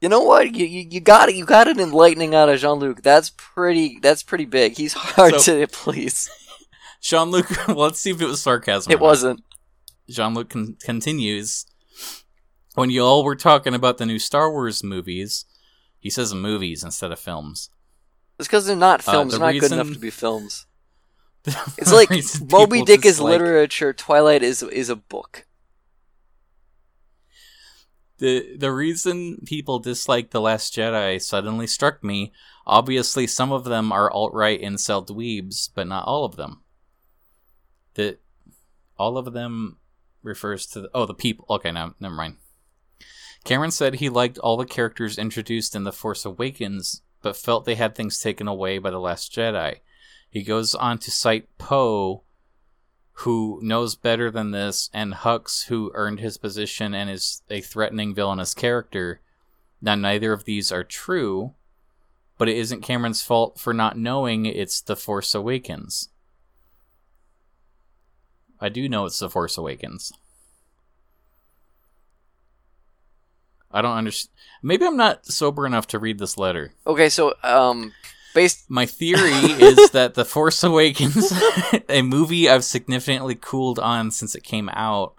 you know what? You, you you got it. You got it enlightening out of Jean Luc. That's pretty. That's pretty big. He's <laughs> hard
So-
to <laughs> please. <laughs>
Jean Luc, well, let's see if it was sarcasm.
It wasn't.
Jean Luc con- continues. When you all were talking about the new Star Wars movies, he says movies instead of films.
It's because they're not
Uh,
films.
the
they're not good enough to be films. <laughs> It's like Moby Dick is
dislike-
literature. Twilight is is a book.
The the reason people dislike The Last Jedi suddenly struck me. Obviously, some of them are alt right incel dweebs, but not all of them. The all of them refers to the, oh the people. Okay, now never mind. Cameron said he liked all the characters introduced in The Force Awakens, but felt they had things taken away by The Last Jedi. He goes on to cite Poe, who knows better than this, and Hux, who earned his position and is a threatening villainous character. Now, neither of these are true, but it isn't Cameron's fault for not knowing it's The Force Awakens. I do know it's The Force Awakens. I don't understand. Maybe I'm not sober enough to read this letter.
Okay, so um, based
My theory <laughs> is that The Force Awakens, <laughs> a movie I've significantly cooled on since it came out,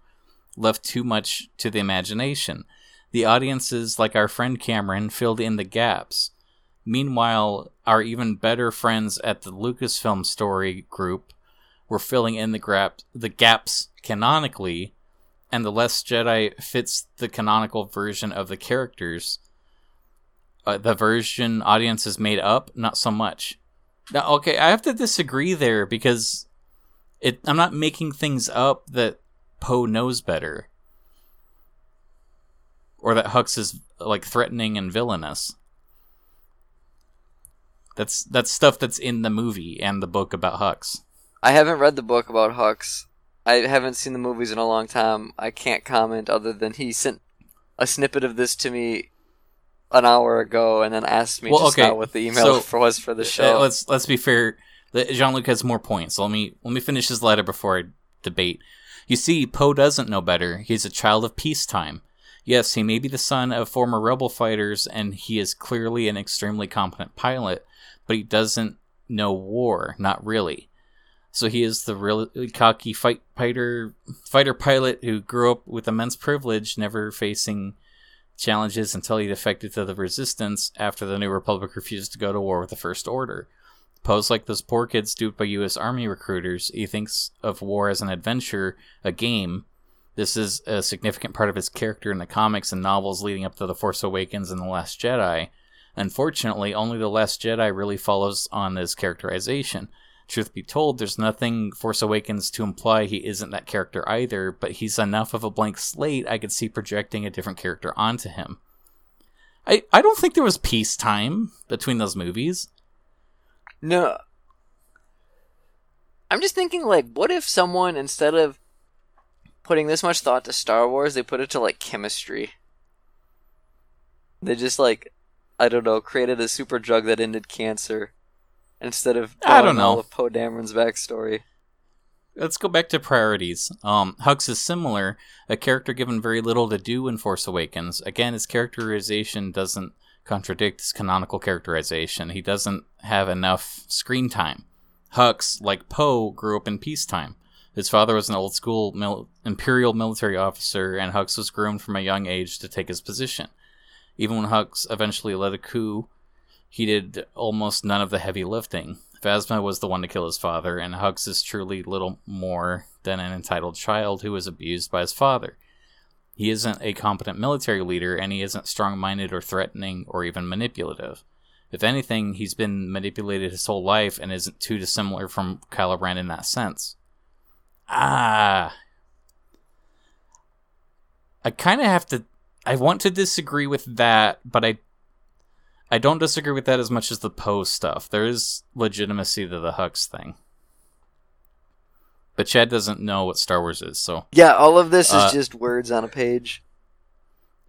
left too much to the imagination. The audiences, like our friend Cameron, filled in the gaps. Meanwhile, our even better friends at the Lucasfilm Story group were filling in the, grap- the gaps canonically, and The Last Jedi fits the canonical version of the characters uh, the version audience is made up, not so much. Now, okay, I have to disagree there because it I'm not making things up that Poe knows better. Or that Hux is like threatening and villainous. That's that's stuff that's in the movie and the book about Hux.
I haven't read the book about Hux. I haven't seen the movies in a long time. I can't comment other than he sent a snippet of this to me an hour ago and then asked me
Well,
just
okay,
now what the email
so,
for <laughs> was for the
Uh,
show.
let's let's be fair. Jean Luc has more points. So let me let me finish his letter before I debate. You see, Poe doesn't know better. He's a child of peacetime. Yes, he may be the son of former rebel fighters, and he is clearly an extremely competent pilot, but he doesn't know war. Not really. So he is the really cocky fight fighter fighter pilot who grew up with immense privilege, never facing challenges until he defected to the resistance after the New Republic refused to go to war with the First Order. Poe's like those poor kids duped by U.S. Army recruiters. He thinks of war as an adventure, a game. This is a significant part of his character in the comics and novels leading up to The Force Awakens and The Last Jedi. Unfortunately, only The Last Jedi really follows on this characterization. Truth be told, there's nothing Force Awakens to imply he isn't that character either, but he's enough of a blank slate I could see projecting a different character onto him. I, I don't think there was peacetime between those movies.
No. I'm just thinking, like, what if someone, instead of putting this much thought to Star Wars, they put it to, like, chemistry? They just, like, I don't know, created a super drug that ended cancer instead of
I don't
knowing all
know.
of Poe Dameron's backstory.
Let's go back to priorities. Um, Hux is similar, a character given very little to do in Force Awakens. Again, his characterization doesn't contradict his canonical characterization. He doesn't have enough screen time. Hux, like Poe, grew up in peacetime. His father was an old school mil- imperial military officer, and Hux was groomed from a young age to take his position. Even when Hux eventually led a coup, he did almost none of the heavy lifting. Phasma was the one to kill his father, and Hux is truly little more than an entitled child who was abused by his father. He isn't a competent military leader, and he isn't strong minded or threatening or even manipulative. If anything, he's been manipulated his whole life and isn't too dissimilar from Kylo Ren in that sense. Ah. I kind of have to. I want to disagree with that, but I I don't disagree with that as much as the Poe stuff. There is legitimacy to the Hux thing. But Chad doesn't know what Star Wars is, so
Yeah, all of this is
Uh,
just words on a page.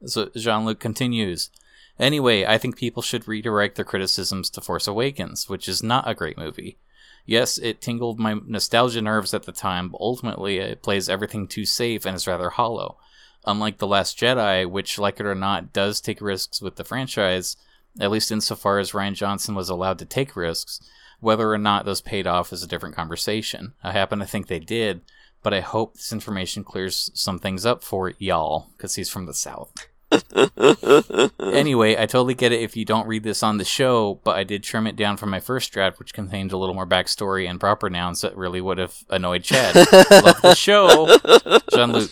so Jean Luc continues. Anyway, I think people should redirect their criticisms to Force Awakens, which is not a great movie. Yes, it tingled my nostalgia nerves at the time, but ultimately it plays everything too safe and is rather hollow. Unlike The Last Jedi, which, like it or not, does take risks with the franchise, at least insofar as Rian Johnson was allowed to take risks, whether or not those paid off is a different conversation. I happen to think they did, but I hope this information clears some things up for y'all, because he's from the South. <laughs> Anyway, I totally get it if you don't read this on the show, but I did trim it down from my first draft, which contained a little more backstory and proper nouns that really would have annoyed Chad. <laughs> Love the show, Jean Luc.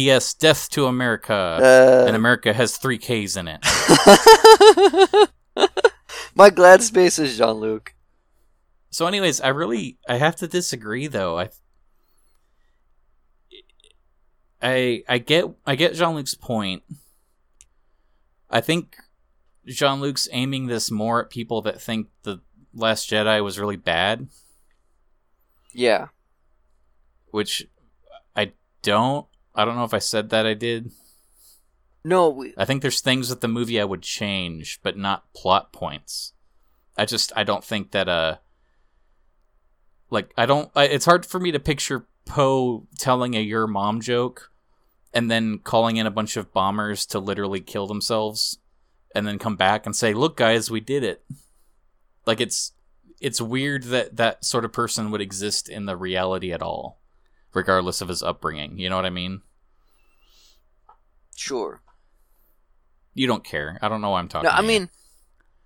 P.S. Death to America. and
Uh,
America has three K's in it. <laughs>
my glad space is Jean Luc.
So, anyways, I really I have to disagree though. I I I get I get Jean Luc's point. I think Jean Luc's aiming this more at people that think the Last Jedi was really bad,
Yeah.
which I don't. I don't know if I said that I did.
No, we,
I think there's things with the movie I would change, but not plot points. I just I don't think that uh like I don't I, it's hard for me to picture Poe telling a your mom joke and then calling in a bunch of bombers to literally kill themselves and then come back and say, "Look guys, we did it." Like it's it's weird that that sort of person would exist in the reality at all, regardless of his upbringing. You know what I mean?
sure.
You don't care. I don't know why I'm talking.
No, I
you.
mean,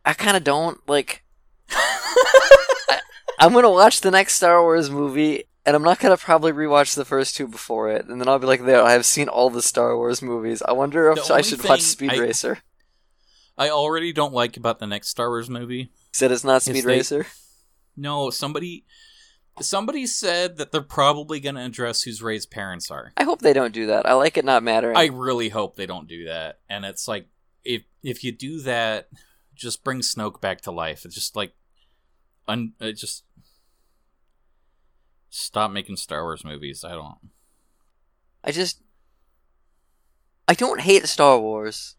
I kind of don't like. I, I'm gonna watch the next Star Wars movie, and I'm not gonna probably rewatch the first two before it, and then I'll be like, "There, I have seen all the Star Wars movies. I wonder if I should watch Speed
I-
Racer."
I already don't like about the next Star Wars movie.
Said it's not Speed
they-
Racer.
No, somebody Somebody said that they're probably going to address whose Rey's parents are.
I hope they don't do that. I like it not mattering.
I really hope they don't do that. And it's like if if you do that, just bring Snoke back to life. It's just like un it just stop making Star Wars movies. I don't.
I just I don't hate Star Wars.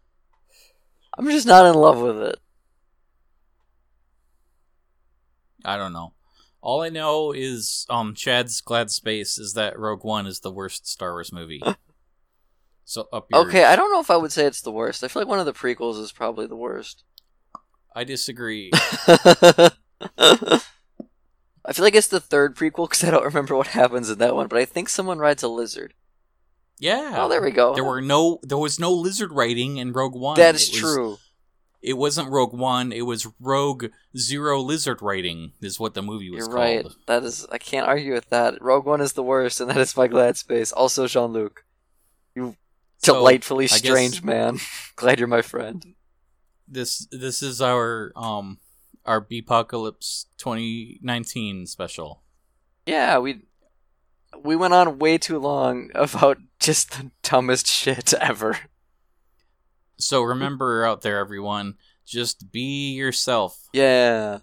I'm just not in love with it.
I don't know. All I know is um Chad's glad space is that Rogue One is the worst Star Wars movie. so up yours.
Okay, I don't know if I would say it's the worst. I feel like one of the prequels is probably the worst.
I disagree. <laughs>
I feel like it's the third prequel because I don't remember what happens in that one, but I think someone rides a lizard.
yeah.
Oh, there we go.
There were no there was no lizard riding in Rogue One.
That is
was-
true.
It wasn't Rogue One, it was Rogue Zero Lizard writing is what the movie was
You're
called.
right. That is. I can't argue with that. Rogue One is the worst, and that is my glad space. Also, Jean Luc, you
So,
delightfully
guess-
strange man. <laughs> Glad you're my friend.
this this is our um our Bepocalypse 2019 special.
Yeah, we we went on way too long about <laughs> just the dumbest shit ever.
So remember out there everyone, just be yourself.
Yeah.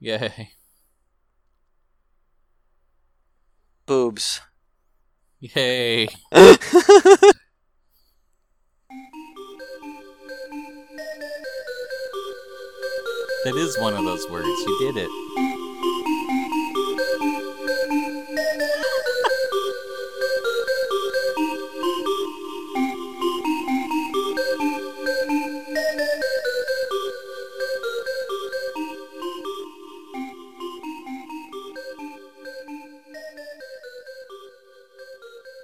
Yay.
Boobs.
Yay. <laughs> That is one of those words. You did it.